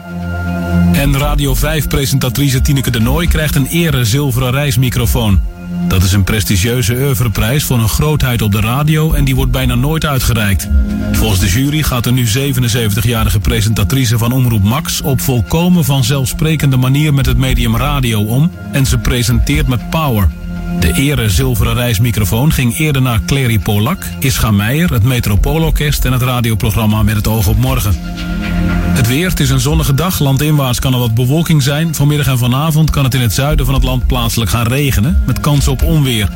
En Radio 5-presentatrice Tineke de Nooi krijgt een ere zilveren reismicrofoon. Dat is een prestigieuze oeuvreprijs voor een grootheid op de radio en die wordt bijna nooit uitgereikt. Volgens de jury gaat de nu 77-jarige presentatrice van Omroep Max op volkomen vanzelfsprekende manier met het medium radio om en ze presenteert met power. De ere zilveren reismicrofoon ging eerder naar Clary Polak, Ischa Meijer, het Metropoolorkest en het radioprogramma Met het oog op morgen. Het weer, het is een zonnige dag. Landinwaarts kan er wat bewolking zijn. Vanmiddag en vanavond kan het in het zuiden van het land plaatselijk gaan regenen. Met kans op onweer.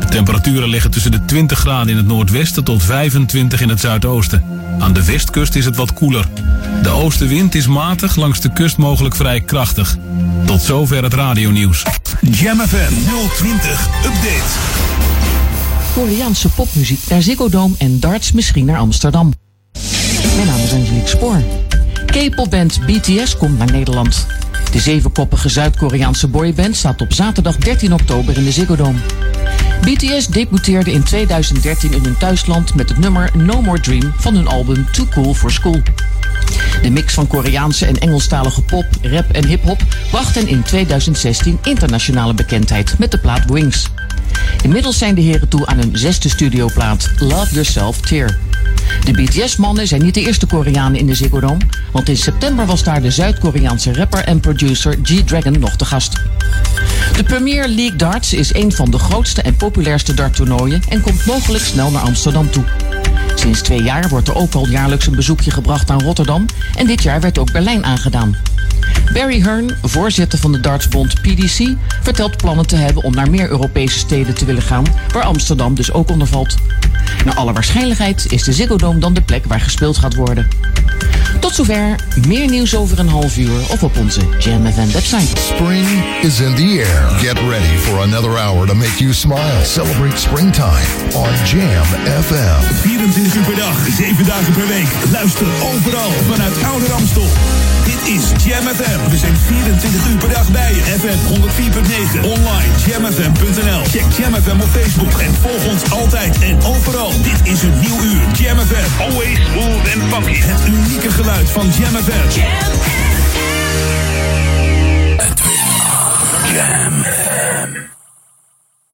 De temperaturen liggen tussen de 20 graden in het noordwesten tot 25 in het zuidoosten. Aan de westkust is het wat koeler. De oostenwind is matig, langs de kust mogelijk vrij krachtig. Tot zover het radionieuws. Jam FM 020 Update. Koreaanse popmuziek naar Ziggo Dome en darts misschien naar Amsterdam. Mijn naam is Angelique Spoor. K-popband BTS komt naar Nederland. De zevenkoppige Zuid-Koreaanse boyband staat op zaterdag 13 oktober in de Ziggo Dome. BTS debuteerde in 2013 in hun thuisland met het nummer No More Dream van hun album Too Cool for School. De mix van Koreaanse en Engelstalige pop, rap en hip-hop bracht hen in 2016 internationale bekendheid met de plaat Wings. Inmiddels zijn de heren toe aan hun zesde studioplaat, Love Yourself Tear. De BTS-mannen zijn niet de eerste Koreanen in de Ziggo Dome, want in september was daar de Zuid-Koreaanse rapper en producer G-Dragon nog te gast. De Premier League Darts is een van de grootste en populairste darttoernooien en komt mogelijk snel naar Amsterdam toe. Sinds twee jaar wordt er ook al jaarlijks een bezoekje gebracht aan Rotterdam en dit jaar werd ook Berlijn aangedaan. Barry Hearn, voorzitter van de dartsbond PDC, vertelt plannen te hebben om naar meer Europese steden te willen gaan, waar Amsterdam dus ook onder valt. Naar alle waarschijnlijkheid is de Ziggo Dome dan de plek waar gespeeld gaat worden. Tot zover, meer nieuws over een half uur of op onze Jam FM website. Spring is in the air. Get ready for another hour to make you smile. Celebrate springtime on Jam FM. 24 uur per dag, 7 dagen per week. Luister overal vanuit Ouder Amstel. Dit is Jam FM. We zijn 24 uur per dag bij je. FM 104.9. Online jamfm.nl. Check Jam FM op Facebook en volg ons altijd en overal. Dit is een nieuw uur. Jam FM. Always smooth and funky. Het unieke geluid van Jam FM. Jam Jam.